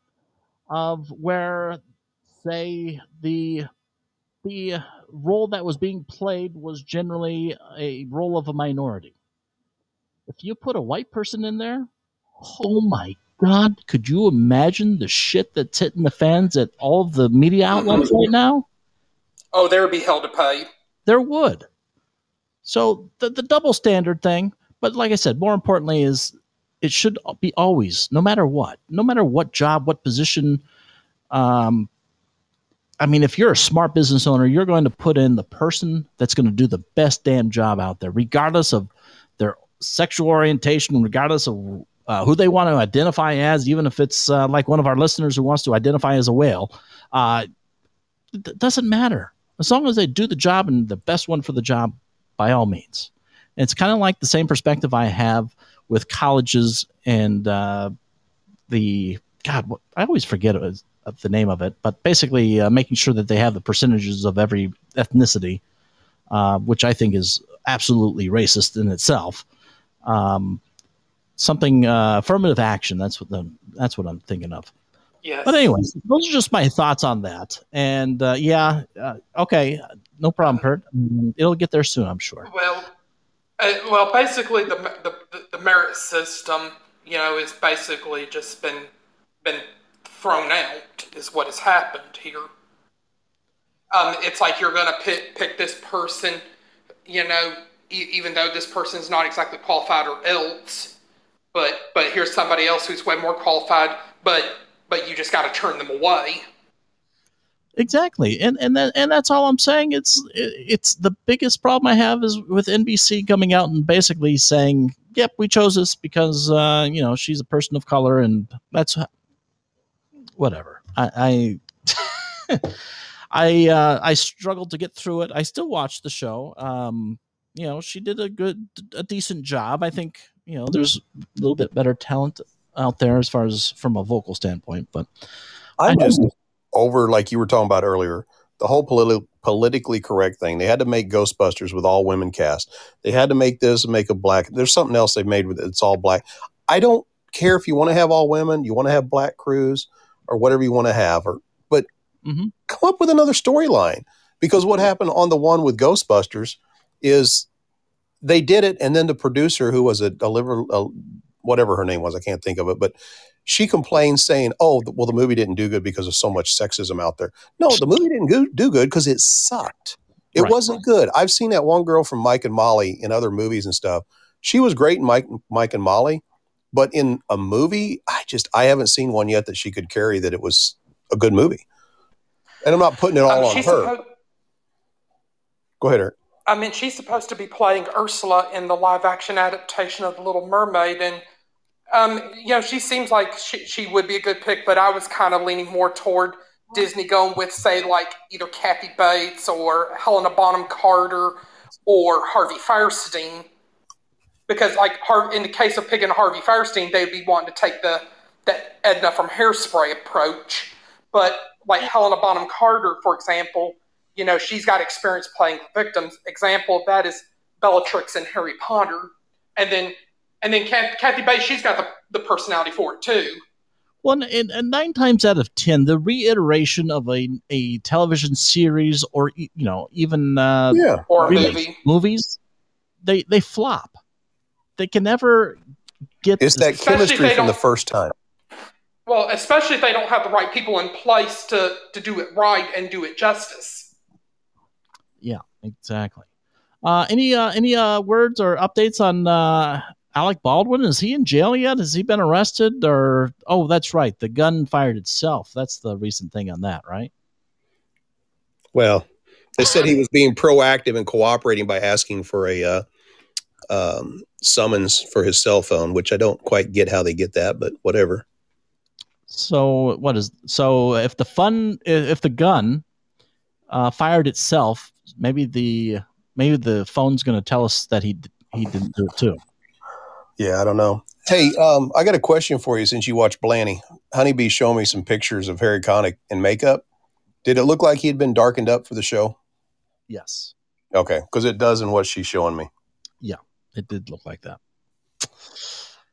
of where, say, the the role that was being played was generally a role of a minority. If you put a white person in there, oh my God, could you imagine the shit that's hitting the fans at all the media outlets right now? Oh, there would be hell to pay. There would. So the, the double standard thing, but like I said, more importantly is it should be always, no matter what, no matter what job, what position, um, I mean, if you're a smart business owner, you're going to put in the person that's going to do the best damn job out there, regardless of their sexual orientation, regardless of uh, who they want to identify as, even if it's uh, like one of our listeners who wants to identify as a whale. Uh, it doesn't matter. As long as they do the job and the best one for the job, by all means. And it's kind of like the same perspective I have with colleges and uh, the God. I always forget it was, the name of it, but basically uh, making sure that they have the percentages of every ethnicity, uh, which I think is absolutely racist in itself. Um, something uh, affirmative action. That's what the that's what I'm thinking of. Yes. But anyway, those are just my thoughts on that. And uh, yeah, uh, okay, no problem, Kurt. It'll get there soon, I'm sure. Well, uh, well, basically the, the the merit system, you know, is basically just been been thrown out. Is what has happened here. Um, it's like you're going to pick pick this person, you know, e- even though this person is not exactly qualified or else, but but here's somebody else who's way more qualified, but but you just got to turn them away. Exactly, and and that, and that's all I'm saying. It's it's the biggest problem I have is with NBC coming out and basically saying, "Yep, we chose this because uh, you know she's a person of color, and that's whatever." I I I, uh, I struggled to get through it. I still watch the show. Um, you know, she did a good, a decent job. I think you know there's a little bit better talent out there as far as from a vocal standpoint, but I'm just over like you were talking about earlier. The whole politi- politically correct thing. They had to make Ghostbusters with all women cast. They had to make this and make a black. There's something else they made with it. It's all black. I don't care if you want to have all women. You want to have black crews or whatever you want to have. Or but mm-hmm. come up with another storyline because what happened on the one with Ghostbusters is they did it, and then the producer who was a, a, a whatever her name was, I can't think of it, but she complained saying, "Oh, well, the movie didn't do good because of so much sexism out there." No, the movie didn't go, do good because it sucked. It Right. wasn't good. I've seen that one girl from Mike and Molly in other movies and stuff. She was great in Mike, Mike and Molly, but in a movie, I just I haven't seen one yet that she could carry that it was a good movie. And I'm not putting it all Um, on her. supposed- Go ahead, Eric. I mean, she's supposed to be playing Ursula in the live action adaptation of The Little Mermaid, and um, you know, she seems like she, she would be a good pick, but I was kind of leaning more toward Disney going with, say, like either Kathy Bates or Helena Bonham Carter or Harvey Fierstein, because like Har- in the case of picking Harvey Fierstein, they'd be wanting to take the that Edna from Hairspray approach. But like Helena Bonham Carter, for example, you know she's got experience playing victims. Example of that is Bellatrix in Harry Potter, and then and then Kathy Bates, she's got the, the personality for it too. Well, and, and, nine times out of ten, the reiteration of a, a television series or you know even uh, yeah or remakes, movie movies, they they flop. They can never get. It's that chemistry they from the first time. Well, especially if they don't have the right people in place to to do it right and do it justice. Yeah, exactly. Uh, any uh, any uh, words or updates on uh, Alec Baldwin? Is he in jail yet? Has he been arrested? Or oh, that's right, the gun fired itself. That's the recent thing on that, right? Well, they said he was being proactive and cooperating by asking for a uh, um, summons for his cell phone, which I don't quite get how they get that, but whatever. So what is so if the fun if the gun uh, fired itself, maybe the maybe the phone's going to tell us that he he didn't do it too. Yeah, I don't know. Hey, um, I got a question for you since you watched Blanny. Honeybee showed me some pictures of Harry Connick in makeup. Did it look like he had been darkened up for the show? Yes. Okay, because it does in what she's showing me. It did look like that.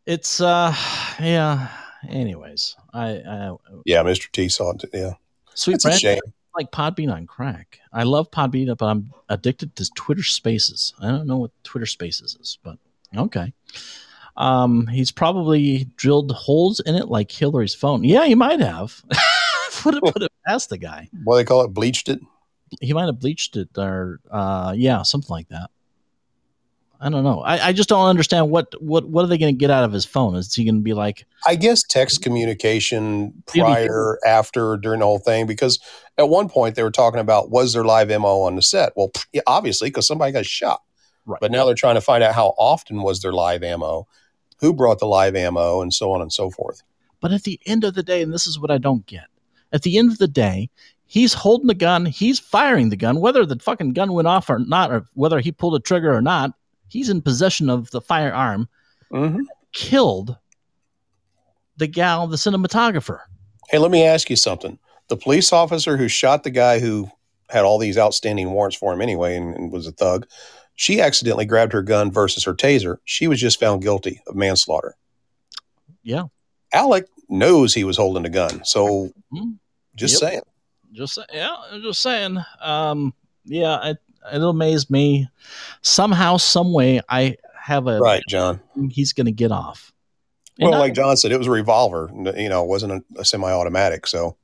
It's uh yeah. Anyways, I, I Yeah, Mr. T saw it. Yeah, sweet That's a shame. like Podbean on crack. I love Podbean, but I'm addicted to Twitter Spaces. I don't know what Twitter Spaces is, but okay. Um, he's probably drilled holes in it like Hillary's phone. Yeah, he might have. put it put it past the guy. What do they call it? Bleached it. He might have bleached it or uh, yeah, something like that. I don't know. I, I just don't understand what what what are they going to get out of his phone? Is he going to be like, I guess text communication prior, after, during the whole thing, because at one point they were talking about was there live ammo on the set? Well, yeah, obviously, because somebody got shot. Right. But now they're trying to find out how often was there live ammo, who brought the live ammo, and so on and so forth. But at the end of the day, and this is what I don't get. At the end of the day, he's holding the gun, he's firing the gun, whether the fucking gun went off or not, or whether he pulled a trigger or not, he's in possession of the firearm, Mm-hmm. killed the gal, the cinematographer. Hey, let me ask you something. The police officer who shot the guy who had all these outstanding warrants for him anyway and, and was a thug, she accidentally grabbed her gun versus her taser. She was just found guilty of manslaughter. Yeah. Alec knows he was holding a gun. So Mhm. just Yep. saying. Just say- yeah, I'm just saying. Um, yeah, it, it'll amaze me. Somehow, some way, I have a Right, John. He's going to get off. And Well, I- like John said, it was a revolver. You know, it wasn't a, a semi-automatic. So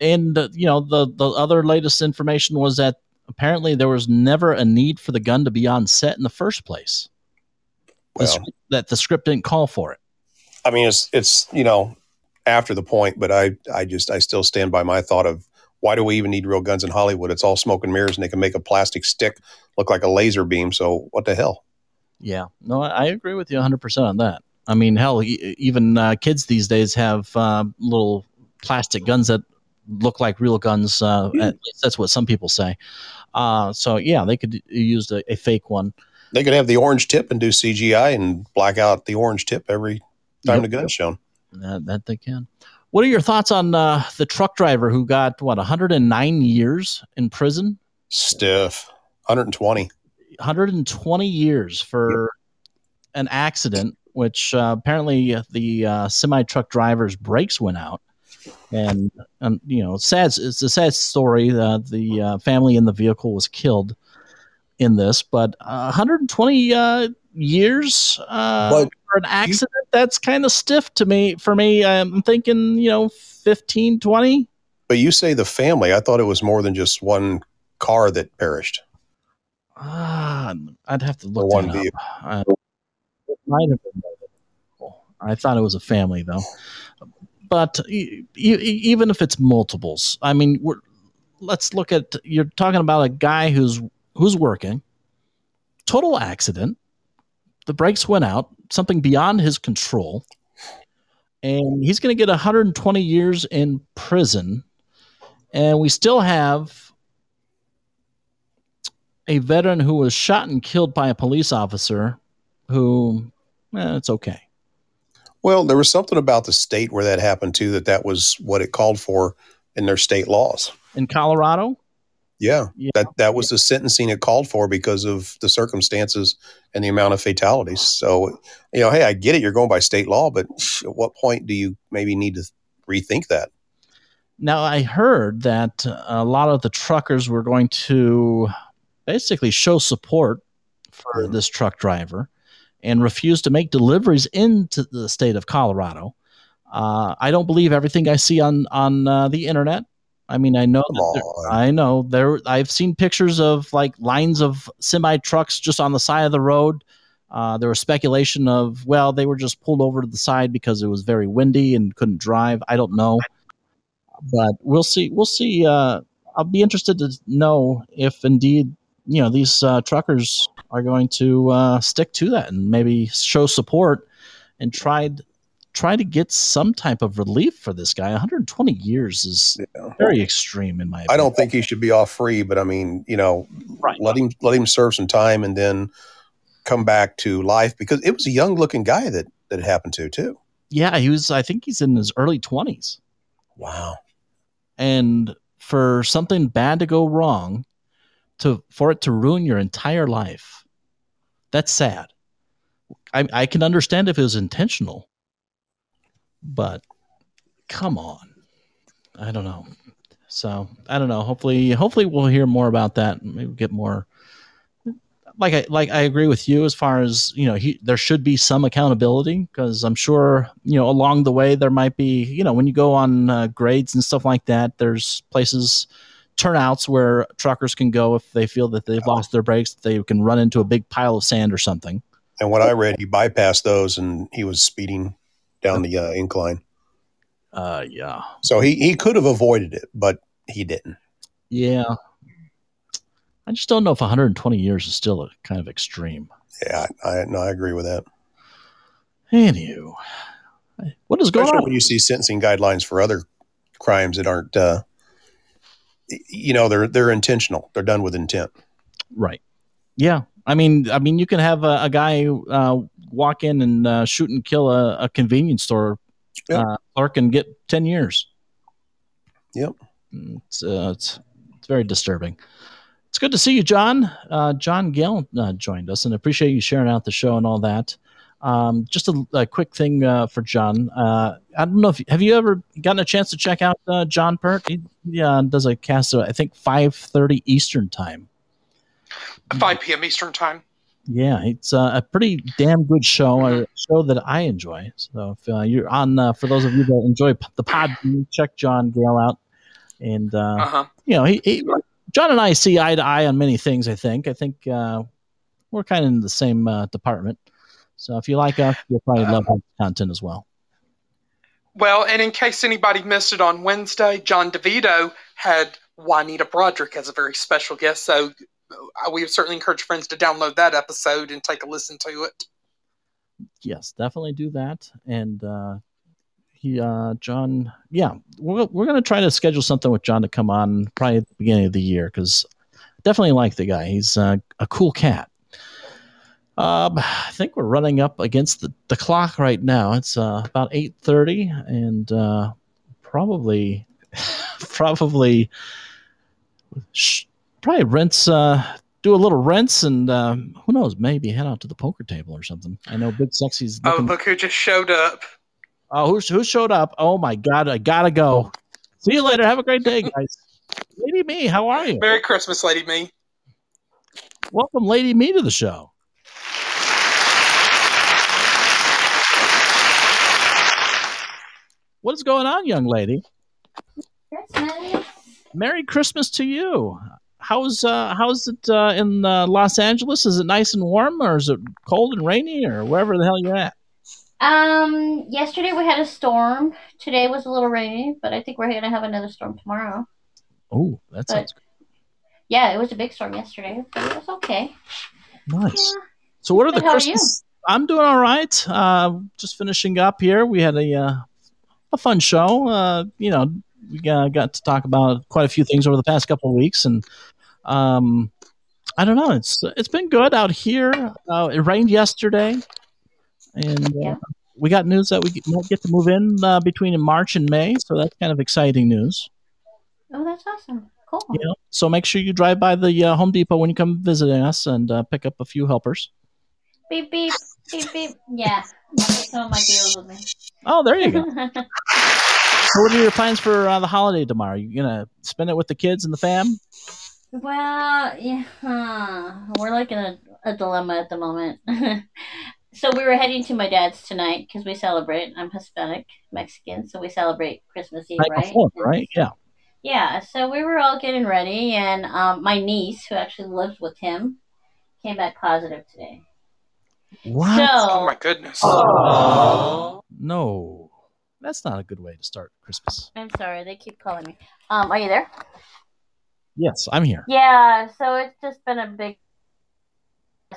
and uh, you know the the other latest information was that apparently there was never a need for the gun to be on set in the first place. The Well. script- that the script didn't call for it. I mean, it's it's you know after the point, but I I just I still stand by my thought of why do we even need real guns in Hollywood? It's all smoke and mirrors, and they can make a plastic stick look like a laser beam. So what the hell? Yeah, no, I agree with you 100 percent on that. I mean, hell, e- even uh, kids these days have uh, little plastic guns that look like real guns. Uh, At least that's what some people say. Uh, so yeah, they could use a, a fake one. They could have the orange tip and do CGI and black out the orange tip every time Yep. the gun's shown. That, that they can. What are your thoughts on uh, the truck driver who got what 109 years in prison? Stiff, 120. 120 years for an accident, which uh, apparently the uh, semi truck driver's brakes went out, and and you know, sad. It's a sad story. The uh, family in the vehicle was killed in this, but uh, 120 uh, years uh, But for an accident. that's kind of stiff to me. For me, I'm thinking, you know, 15, 20. But you say the family. I thought it was more than just one car that perished. Ah, I'd have to look one that up. vehicle. Uh, it might have been. I thought it was a family though. But e- e- even if it's multiples, I mean, we're, let's look at you're talking about a guy who's who's working, total accident, the brakes went out, something beyond his control, and he's going to get 120 years in prison, and we still have a veteran who was shot and killed by a police officer who, eh, it's okay. Well, there was something about the state where that happened too, that that was what it called for in their state laws. In Colorado? Yeah, that that was the sentencing it called for because of the circumstances and the amount of fatalities. So, you know, hey, I get it. You're going by state law, but at what point do you maybe need to rethink that? Now, I heard that a lot of the truckers were going to basically show support for this truck driver and refuse to make deliveries into the state of Colorado. Uh, I don't believe everything I see on on uh, the internet. I mean, I know, that I know there. I've seen pictures of like lines of semi trucks just on the side of the road. Uh, there was speculation of well, they were just pulled over to the side because it was very windy and couldn't drive. I don't know, but we'll see. We'll see. Uh, I'll be interested to know if indeed you know these uh, truckers are going to uh, stick to that and maybe show support and tried try to get some type of relief for this guy. 120 years is very extreme in my opinion. I don't think he should be off free, but I mean, you know, right. let him let him serve some time and then come back to life because it was a young looking guy that that it happened to too. Yeah, he was. I think he's in his early 20s. Wow. And for something bad to go wrong, to for it to ruin your entire life, that's sad. I, I can understand if it was intentional, but come on, I don't know. So I don't know. Hopefully, hopefully we'll hear more about that. Maybe get more. Like I like I agree with you as far as you know. He, there should be some accountability because I'm sure you know along the way there might be you know when you go on uh, grades and stuff like that. There's places turnouts where truckers can go if they feel that they've lost their brakes. They can run into a big pile of sand or something. And what I read, he bypassed those and he was speeding down the uh, incline. Uh, yeah. So he he could have avoided it, but he didn't. Yeah. I just don't know if 120 years is still a kind of extreme. Yeah, I no, I agree with that. Anywho, what is going Especially on? when you see sentencing guidelines for other crimes that aren't, uh, you know, they're they're intentional. They're done with intent. Right. Yeah. I mean, I mean, you can have a, a guy uh, walk in and uh, shoot and kill a, a convenience store uh, clerk and get 10 years. Yep. It's, uh, it's, it's very disturbing. It's good to see you, John. Uh, John Gale uh, joined us and appreciate you sharing out the show and all that. Um, just a, a quick thing uh, for John. Uh, I don't know if have you ever gotten a chance to check out uh, John Pert? He yeah, does a cast. Of, I think five thirty Eastern time. 5 p.m. Eastern time. Yeah, it's uh, a pretty damn good show, a show that I enjoy. So if uh, you're on, uh, for those of you that enjoy the pod, check John Gale out. And uh, Uh-huh. you know, he, he, John and I see eye to eye on many things. I think. I think uh, we're kind of in the same uh, department. So if you like us, you'll probably love our content as well. Well, and in case anybody missed it on Wednesday, John DeVito had Juanita Broaddrick as a very special guest. So we certainly encourage friends to download that episode and take a listen to it. Yes, definitely do that. And uh, he, uh, John, yeah, we're, we're going to try to schedule something with John to come on probably at the beginning of the year because definitely like the guy. He's uh, a cool cat. Um, I think we're running up against the, the clock right now. It's uh, about eight thirty, and uh, probably, probably, sh- probably rinse. Uh, do a little rinse, and um, who knows? Maybe head out to the poker table or something. I know Big Sexy's. Oh, look who just showed up. Oh, who, who showed up? Oh my God, I gotta go. See you later. Have a great day, guys. Lady Me, how are you? Merry Christmas, Lady Me. Welcome, Lady Me, to the show. What is going on, young lady? Christmas. Merry Christmas to you. How's uh, how's it uh, in uh, Los Angeles? Is it nice and warm, or is it cold and rainy, or wherever the hell you're at? Um, yesterday we had a storm. Today was a little rainy, but I think we're gonna have another storm tomorrow. Oh, that But- sounds Yeah, it was a big storm yesterday, but it was okay. Nice. So, what are the Good, how are? Christmas? I'm doing all right. Uh, just finishing up here. We had a uh, a fun show. Uh, you know, we got, got to talk about quite a few things over the past couple of weeks, and um, I don't know. It's it's been good out here. Uh, it rained yesterday, and uh, we got news that we might get to move in uh, between March and May. So that's kind of exciting news. Oh, that's awesome. Cool. Know? So make sure you drive by the uh, Home Depot when you come visiting us and uh, pick up a few helpers. Beep beep beep beep. Yeah. I'll take some of my deals with me. Oh, there you go. So what are your plans for uh, the holiday tomorrow? You gonna spend it with the kids and the fam? Well, yeah, huh. we're like in a, a dilemma at the moment. so we were heading to my dad's tonight because we celebrate. I'm Hispanic Mexican, so we celebrate Christmas Eve, Night right? before, right? Yeah. Yeah. So we were all getting ready, and um, my niece, who actually lives with him, came back positive today. What? So, Oh my goodness. No, that's not a good way to start Christmas. I'm sorry, they keep calling me. Um, are you there? Yes, I'm here. Yeah, so it's just been a big.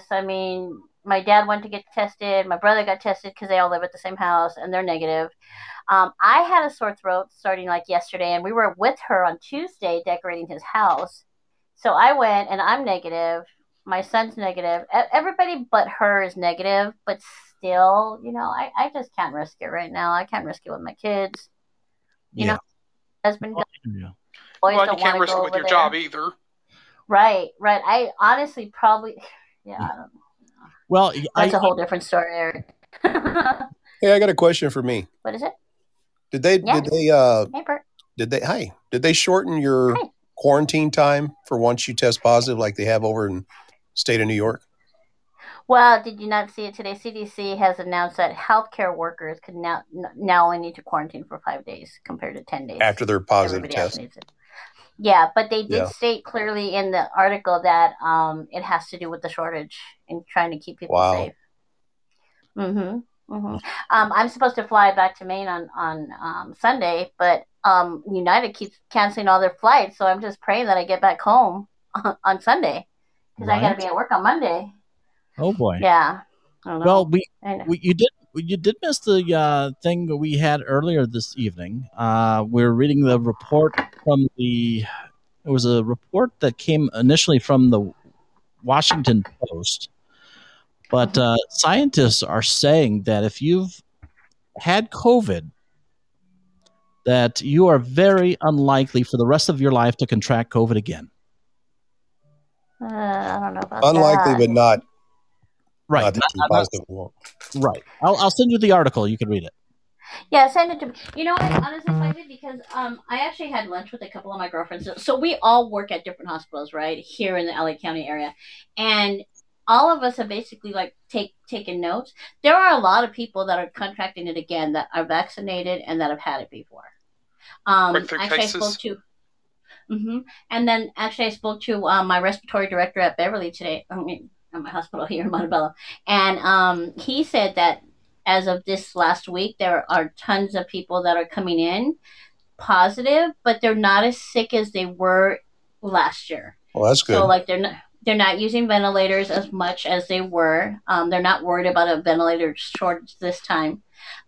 I mean, my dad went to get tested. My brother got tested because they all live at the same house, and they're negative. Um, I had a sore throat starting like yesterday, and we were with her on Tuesday decorating his house. So I went, and I'm negative. My son's negative. Everybody but her is negative, but still, you know, I, I just can't risk it right now. I can't risk it with my kids. You know, husband, Yeah. boys well, don't can't want to risk go it with your there. job either. Right, right. I honestly probably, yeah, I don't know. Well, That's I, a whole different story, Eric. Hey, I got a question for me. what is it? Did they Yeah. did they uh Hey, Bert. did they hi did they shorten your quarantine time for once you test positive like they have over in state of New York? Well, did you not see it today? CDC has announced that healthcare workers could now now only need to quarantine for five days compared to ten days After their positive test. Yeah, but they did Yeah. state clearly in the article that um, it has to do with the shortage and trying to keep people Wow. safe. Mm-hmm. Mm-hmm. Um, I'm supposed to fly back to Maine on on um, Sunday, but um, United keeps canceling all their flights, so I'm just praying that I get back home on, on Sunday because I got to be at work on Monday. Oh boy. Yeah. I don't know. Well, we, we you did you did miss the uh, thing that we had earlier this evening. Uh, we are reading the report from the. It was a report that came initially from the Washington Post, but uh, scientists are saying that if you've had COVID, that you are very unlikely for the rest of your life to contract COVID again. Uh, I don't know about that. Unlikely that. but not Right. not that Not- you not- positive won't. Right. I'll, I'll send you the article. You can read it. Yeah, send it to me. You know what? I'm honestly excited because um, I actually had lunch with a couple of my girlfriends. So, so we all work at different hospitals, right, here in the LA County area, and all of us have basically like take taken notes. There are a lot of people that are contracting it again that are vaccinated and that have had it before. Um, Breakthrough actually, I cases? spoke to. hmm And then actually, I spoke to um, my respiratory director at Beverly today. I mean, at my hospital here in Montebello, and um, he said that as of this last week, there are tons of people that are coming in positive, but they're not as sick as they were last year. Well, that's good. So like they're not they're not using ventilators as much as they were. Um, they're not worried about a ventilator shortage this time,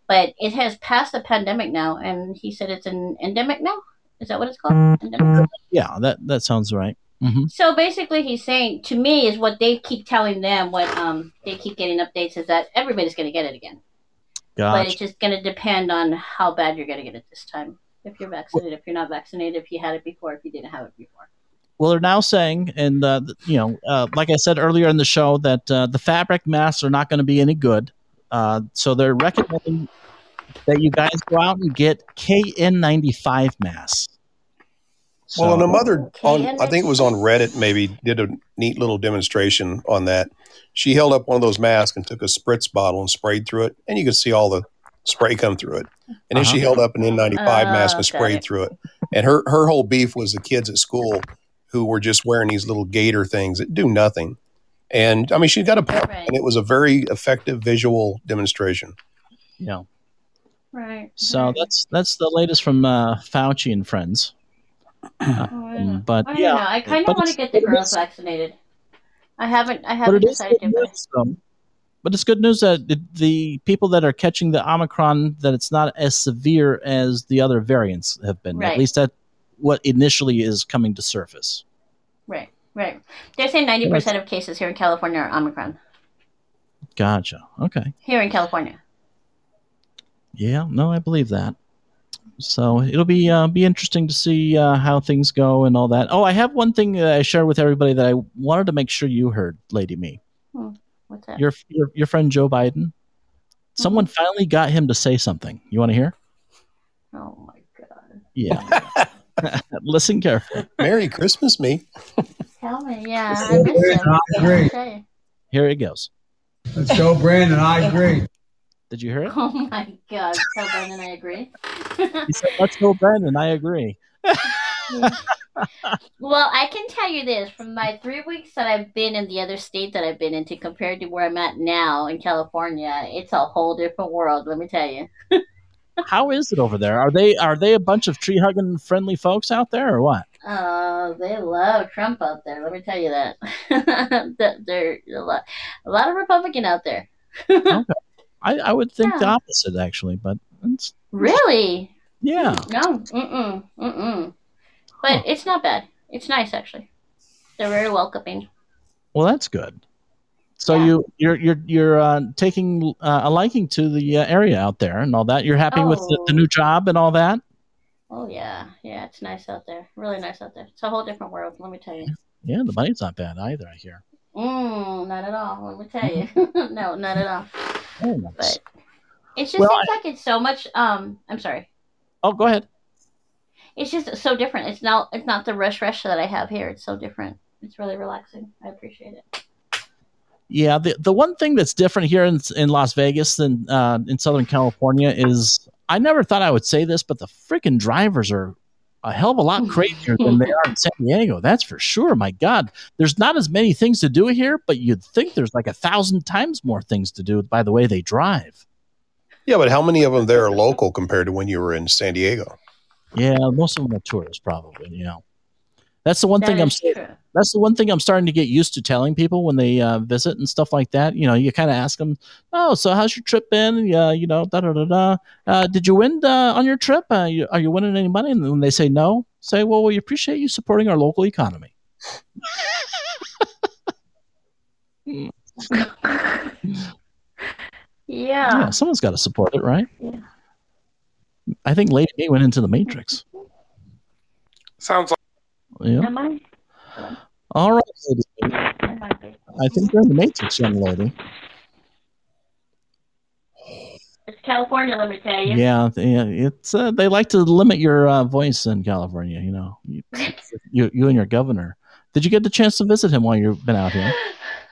but it has passed the pandemic now, and he said it's an endemic now. Is that what it's called? Endemic. Yeah, that that sounds right. Hmm So basically, he's saying to me is what they keep telling them. What um they keep getting updates is that everybody's going to get it again, but it's just going to depend on how bad you're going to get it this time. If you're vaccinated, if you're not vaccinated, if you had it before, if you didn't have it before. Well, they're now saying, and uh, you know, uh, like I said earlier in the show, that uh, the fabric masks are not going to be any good. Uh, so they're recommending that you guys go out and get KN95 masks. Well, and a mother on I think it was on Reddit maybe did a neat little demonstration on that. She held up one of those masks and took a spritz bottle and sprayed through it, and you could see all the spray come through it. And then she Uh-huh. held up an N95 mask and sprayed it. through it. And her her whole beef was the kids at school who were just wearing these little gator things that do nothing. And I mean, she got a point, Right. and it was a very effective visual demonstration. you know, Right. so that's that's the latest from uh, Fauci and friends. Um, but I yeah, know. I kind of want to get the girls it's- vaccinated. I haven't. I haven't it is decided good to. news, though. But it's good news that the, the people that are catching the Omicron that it's not as severe as the other variants have been. Right. At least that what initially is coming to surface. Right. Right. They're saying ninety percent of cases here in California are Omicron. Gotcha. Okay. Here in California. Yeah. No, I believe that. So it'll be uh, be interesting to see uh, how things go and all that. Oh, I have one thing that I shared with everybody that I wanted to make sure you heard, Lady Me. Hmm. What's that? Your your, your friend Joe Biden. Someone finally got him to say something. You want to hear? Oh my god. Yeah. Listen carefully. Merry Christmas, me. Tell me, yeah. I go, miss him. I agree. Here it goes. Let's go, Brandon. I agree. Did you hear it? Oh my god. Tell Brendan I agree. He said, "Let's go, Ben," and I agree. Well, I can tell you this from my three weeks that I've been in the other state that I've been into compared to where I'm at now in California, it's a whole different world, let me tell you. How is it over there? Are they are they a bunch of tree hugging friendly folks out there or what? Uh, they love Trump out there, let me tell you that. That There's a lot, a lot of Republican out there. okay. I, I would think the opposite actually, but it's, Really? yeah. No, mm-mm, mm-mm. But it's not bad. It's nice, actually. They're very welcoming. Well, that's good. So you you're you're you're uh, taking uh, a liking to the uh, area out there and all that. You're happy with the, the Oh. new job and all that. Oh, yeah. Yeah, it's nice out there. Really nice out there. It's a whole different world, let me tell you. Yeah, the money's not bad either. I hear. Mm, not at all. Let me tell you. no, not at all. Very nice. But it just Well, seems like it's so much. Um, I'm sorry. Oh, go ahead. It's just so different. It's not. It's not the rush rush that I have here. It's so different. It's really relaxing. I appreciate it. Yeah, the the one thing that's different here in in Las Vegas than uh, in Southern California is I never thought I would say this, but the freaking drivers are a hell of a lot crazier than they are in San Diego. That's for sure. My God, there's not as many things to do here, but you'd think there's like a thousand times more things to do by the way they drive. Yeah, but how many of them there are local compared to when you were in San Diego? Yeah, most of them are tourists, probably. You know, that's the one That thing I'm. true. That's the one thing I'm starting to get used to telling people when they uh, visit and stuff like that. You know, you kind of ask them, "Oh, so how's your trip been? Yeah, you know, da da da da. Uh, did you win uh, on your trip? Uh, you, are you winning any money?" And when they say no, say, "Well, we appreciate you supporting our local economy." Yeah. Yeah, someone's got to support it, right? Yeah. I think Lady B went into the Matrix. Sounds like Yeah. Am I? All right, Lady. I. I think you're in the Matrix, young lady. It's California, let me tell you. Yeah, yeah, it's uh, they like to limit your uh, voice in California. You know, you, you you and your governor. Did you get the chance to visit him while you've been out here?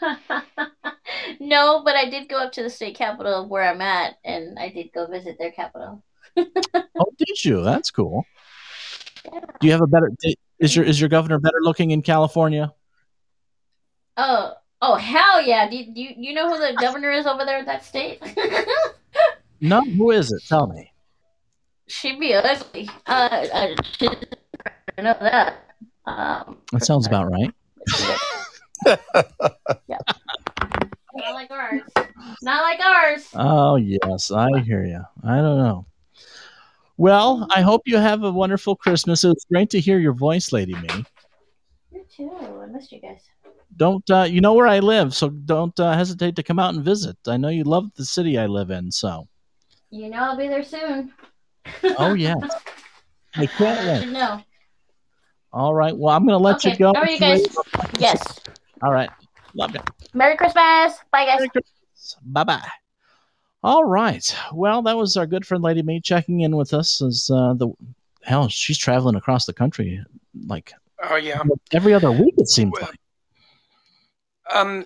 no, but I did go up to the state capital of where I'm at, and I did go visit their capital. Oh, did you? That's cool. Do you have a better? Is your is your governor better looking in California? Oh, oh, hell yeah! Do you, do you, you know who the governor is over there at that state? No, who is it? Tell me. She'd be ugly. Uh, uh, she, I know that. Um, That sounds about right. yeah. not like ours. Not like ours. Oh yes, I hear you. I don't know. Well, I hope you have a wonderful Christmas. It was great to hear your voice, Lady Me. You too. I missed you guys. Don't uh, you know where I live? So don't uh, hesitate to come out and visit. I know you love the city I live in. So, You know I'll be there soon. oh yeah, I can't wait. know. All right. Well, I'm going to let okay. you go. How are you guys? Yes. All right. Love you. Merry Christmas. Bye, guys. Bye bye. All right. Well, that was our good friend Lady Me checking in with us. As uh, the hell, she's traveling across the country like oh yeah. every other week. It seems like. Um,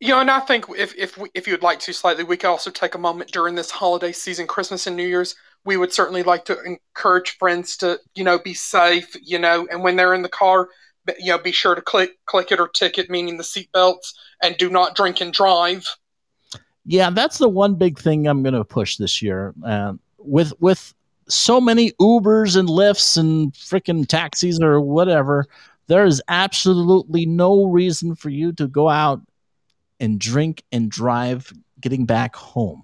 you know, and I think if if we, if you would like to slightly, we could also take a moment during this holiday season, Christmas and New Year's. We would certainly like to encourage friends to you know be safe, you know, and when they're in the car, you know, be sure to click click it or ticket, meaning the seatbelts, and do not drink and drive. Yeah, that's the one big thing I'm going to push this year. Uh, with with so many Ubers and Lyfts and freaking taxis or whatever, there is absolutely no reason for you to go out and drink and drive getting back home.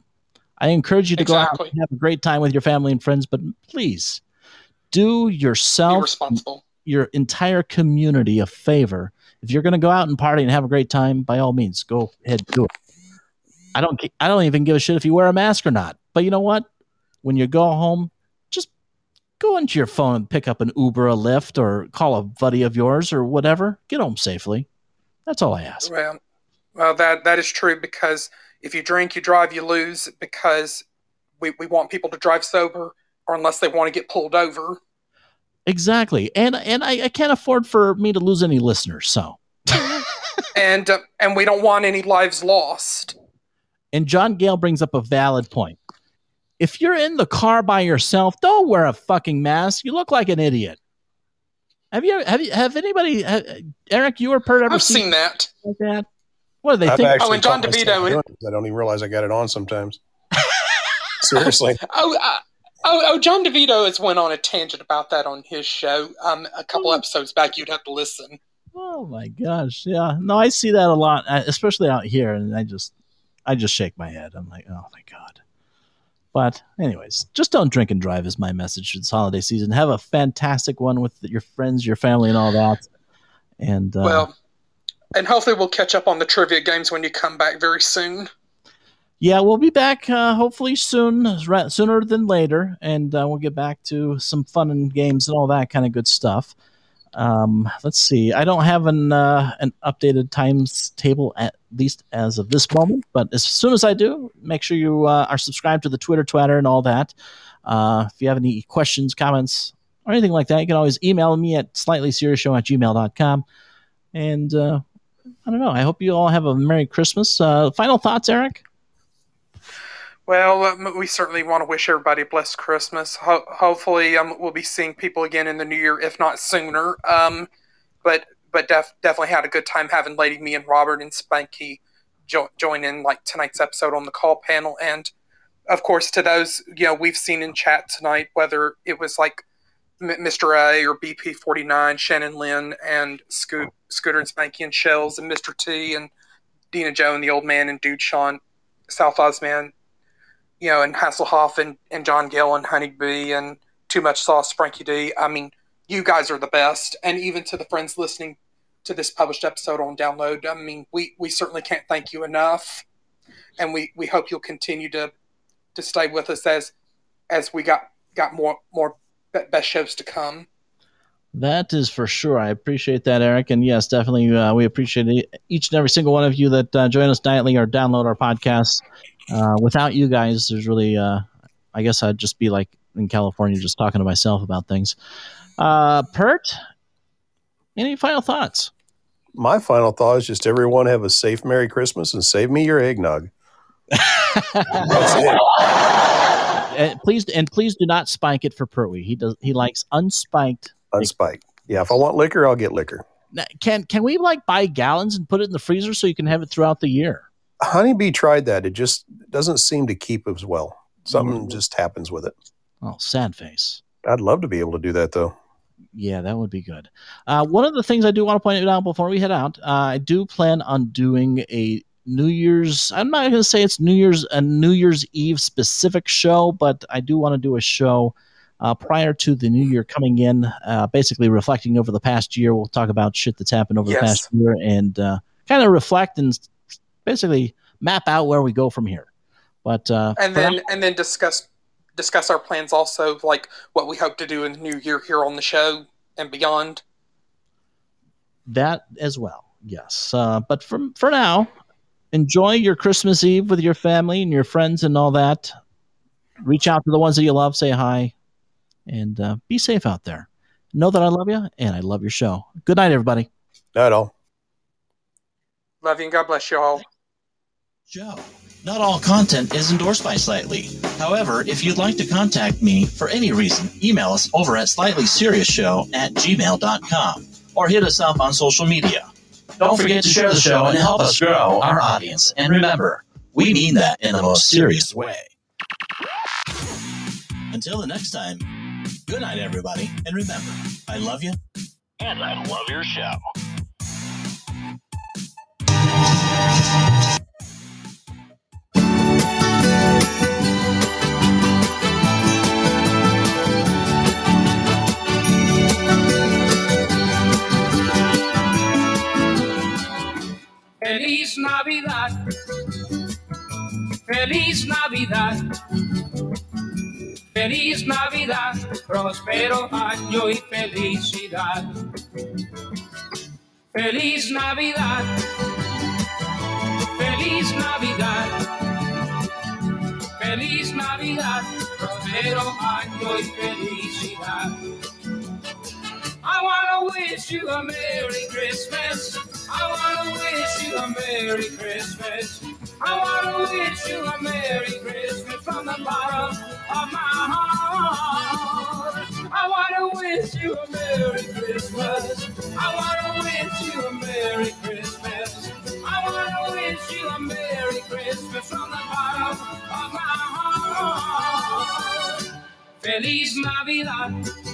I encourage you to go out and have a great time with your family and friends, but please do yourself your entire community a favor If you're going to go out and party and have a great time, by all means, go ahead do it. I don't I don't even give a shit if you wear a mask or not. But you know what? When you go home, just go into your phone and pick up an Uber, a Lyft, or call a buddy of yours or whatever. Get home safely. That's all I ask. Well, well, that that is true because if you drink, you drive, you lose. Because we, we want people to drive sober, or unless they want to get pulled over. Exactly. And and I, I can't afford for me to lose any listeners. So and uh, and we don't want any lives lost. And John Gale brings up a valid point. If you're in the car by yourself, don't wear a fucking mask. You look like an idiot. Have you have you have anybody ha- Eric you or Pert ever I've seen that. like that? What do they I've think? actually Oh, and John caught myself DeVito- it. I don't even realize I got it on sometimes. Seriously. Oh, uh, oh, oh, John DeVito has went on a tangent about that on his show. Um, a couple episodes back, you'd have to listen. Oh my gosh, yeah. No, I see that a lot, uh, especially out here, and I just, I just shake my head. I'm like, oh my god. But anyways, just don't drink and drive is my message this holiday season. Have a fantastic one with your friends, your family, and all that. And uh, Well, and hopefully we'll catch up on the trivia games when you come back very soon. yeah, we'll be back uh, hopefully soon, sooner than later, and uh, we'll get back to some fun and games and all that kind of good stuff. Um, let's see. I don't have an uh, an updated times table at least as of this moment, but as soon as I do, make sure you uh, are subscribed to the Twitter, Twitter, and all that. Uh, if you have any questions, comments, or anything like that, you can always email me at slightlyseriousshow at gmail.com. And uh, I don't know. I hope you all have a Merry Christmas. Uh, final thoughts, Eric? Well, um, we certainly want to wish everybody a blessed Christmas. Ho- hopefully, um, we'll be seeing people again in the new year, if not sooner. Um, but but def- definitely had a good time having Lady Me and Robert and Spanky jo- join in like tonight's episode on the call panel, and of course to those you know we've seen in chat tonight, whether it was like M- Mr. A or BP forty nine, Shannon Lynn and Scoot- Scooter and Spanky and Shells and Mr. T and Dina Joe and the old man and Dude Sean, South Ozman, you know, and Hasselhoff and, and John Gill and Honeybee and Too Much Sauce, Frankie D. I mean, you guys are the best. And even to the friends listening to this published episode on download, I mean, we, we certainly can't thank you enough. And we, we hope you'll continue to to stay with us as as we got got more more best shows to come. That is for sure. I appreciate that, Eric. And yes, definitely, uh, we appreciate each and every single one of you that uh, join us nightly or download our podcasts. Uh, without you guys, there's really, uh, I guess I'd just be like in California, just talking to myself about things. Uh, Pert, any final thoughts? My final thought is just everyone have a safe Merry Christmas and save me your eggnog. That's it. And please, and please do not spike it for Pertwee. He does. He likes unspiked. Unspiked. Yeah, if I want liquor, I'll get liquor. Now, Can can we like buy gallons and put it in the freezer so you can have it throughout the year? Honeybee tried that. It just doesn't seem to keep as well. Something Mm. just happens with it. Oh, sad face. I'd love to be able to do that though. Yeah, that would be good. Uh, one of the things I do want to point out before we head out, uh, I do plan on doing a New Year's. I'm not going to say it's New Year's a New Year's Eve specific show, but I do want to do a show uh, prior to the new year coming in, uh, basically reflecting over the past year. We'll talk about shit that's happened over Yes. the past year and uh, kind of reflect and basically map out where we go from here. But uh, And then now- and then discuss discuss our plans also, like what we hope to do in the new year here on the show and beyond. that as well. Yes, uh, but from for now, enjoy your Christmas Eve with your family and your friends and all that. Reach out to the ones that you love, say hi, and uh, be safe out there. Know that I love you and I love your show. Good night, everybody. Not at all. Love you and God bless you all. Joe. Not all content is endorsed by Slightly. However, if you'd like to contact me for any reason, email us over at slightlyseriousshowshow at gmail.com or hit us up on social media. Don't forget to share the show and help us grow our audience. And remember, we mean that in the most serious way. Until the next time, good night, everybody. And remember, I love you and I love your show. Navidad, feliz Navidad, feliz Navidad, próspero año y felicidad. Feliz Navidad, feliz Navidad, feliz Navidad, próspero año y felicidad. I wanna wish you a Merry Christmas. I wanna wish you a Merry Christmas. I wanna wish you a Merry Christmas from the bottom of my heart. I wanna wish you a Merry Christmas. I wanna wish you a Merry Christmas. I wanna wish you a Merry Christmas from the bottom of my heart. Feliz Navidad.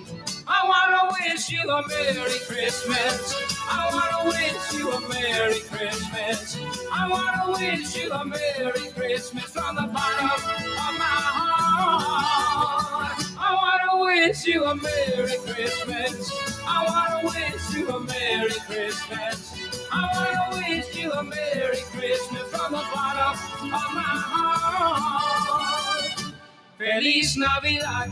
I wanna wish you a Merry Christmas. I wanna wish you a Merry Christmas. I wanna wish you a Merry Christmas from the bottom of my heart. I wanna wish you a Merry Christmas. I wanna wish you a Merry Christmas. I wanna wish you a Merry Christmas from the bottom of my heart. Feliz Navidad.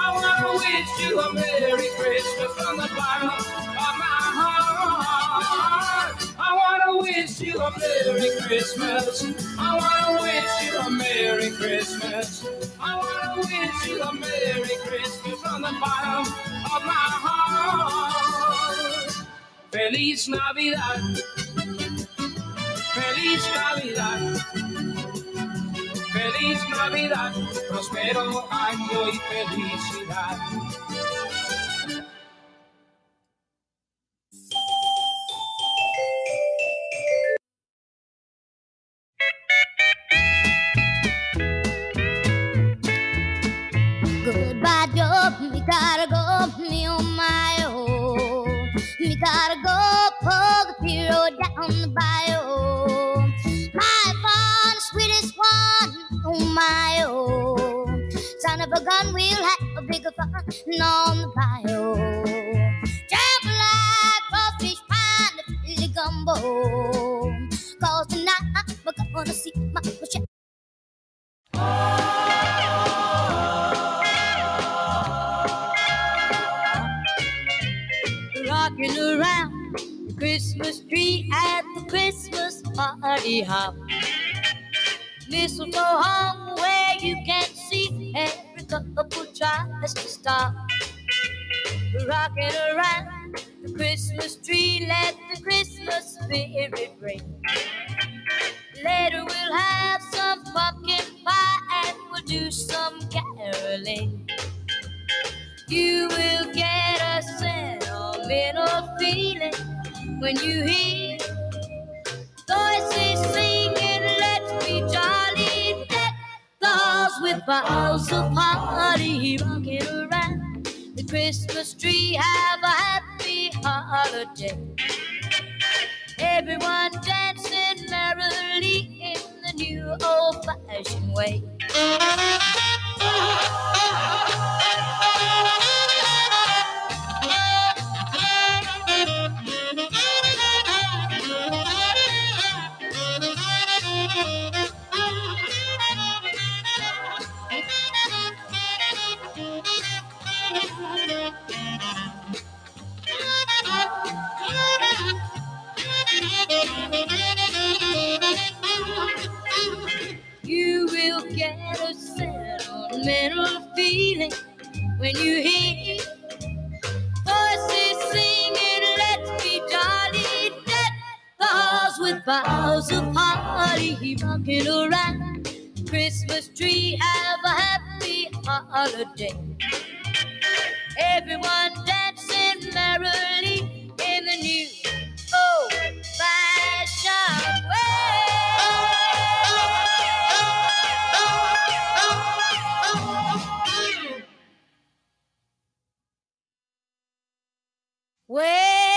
I wanna wish you a Merry Christmas from the bottom of my heart. I wanna wish you a Merry Christmas. I wanna wish you a Merry Christmas. I wanna wish you a Merry Christmas from the bottom of my heart. Feliz Navidad. Feliz Navidad. Feliz Navidad, próspero año y felicidad. On my own. Son of a gun, we'll have a bigger fun on the bayou. Jambalaya, crawfish, pine, the chili gumbo. Cause tonight we're gonna see my Michelle. rocking around the Christmas tree at the Christmas party hop. Mistletoe hung where you can see every couple tries to stop. Rocking around the Christmas tree, let the Christmas spirit ring. Later we'll have some pumpkin pie and we'll do some caroling. You will get a sentimental feeling when you hear voices singing, let's be jolly. The with boughs of holly rocking around the Christmas tree. Have a happy holiday. Everyone dancing merrily in the new old-fashioned way. sentimental feeling when you hear voices singing, Let's be jolly, dead. The halls with boughs of holly rocking around. Christmas tree, have a happy holiday. Everyone dancing merrily in the new old fashion. 喂。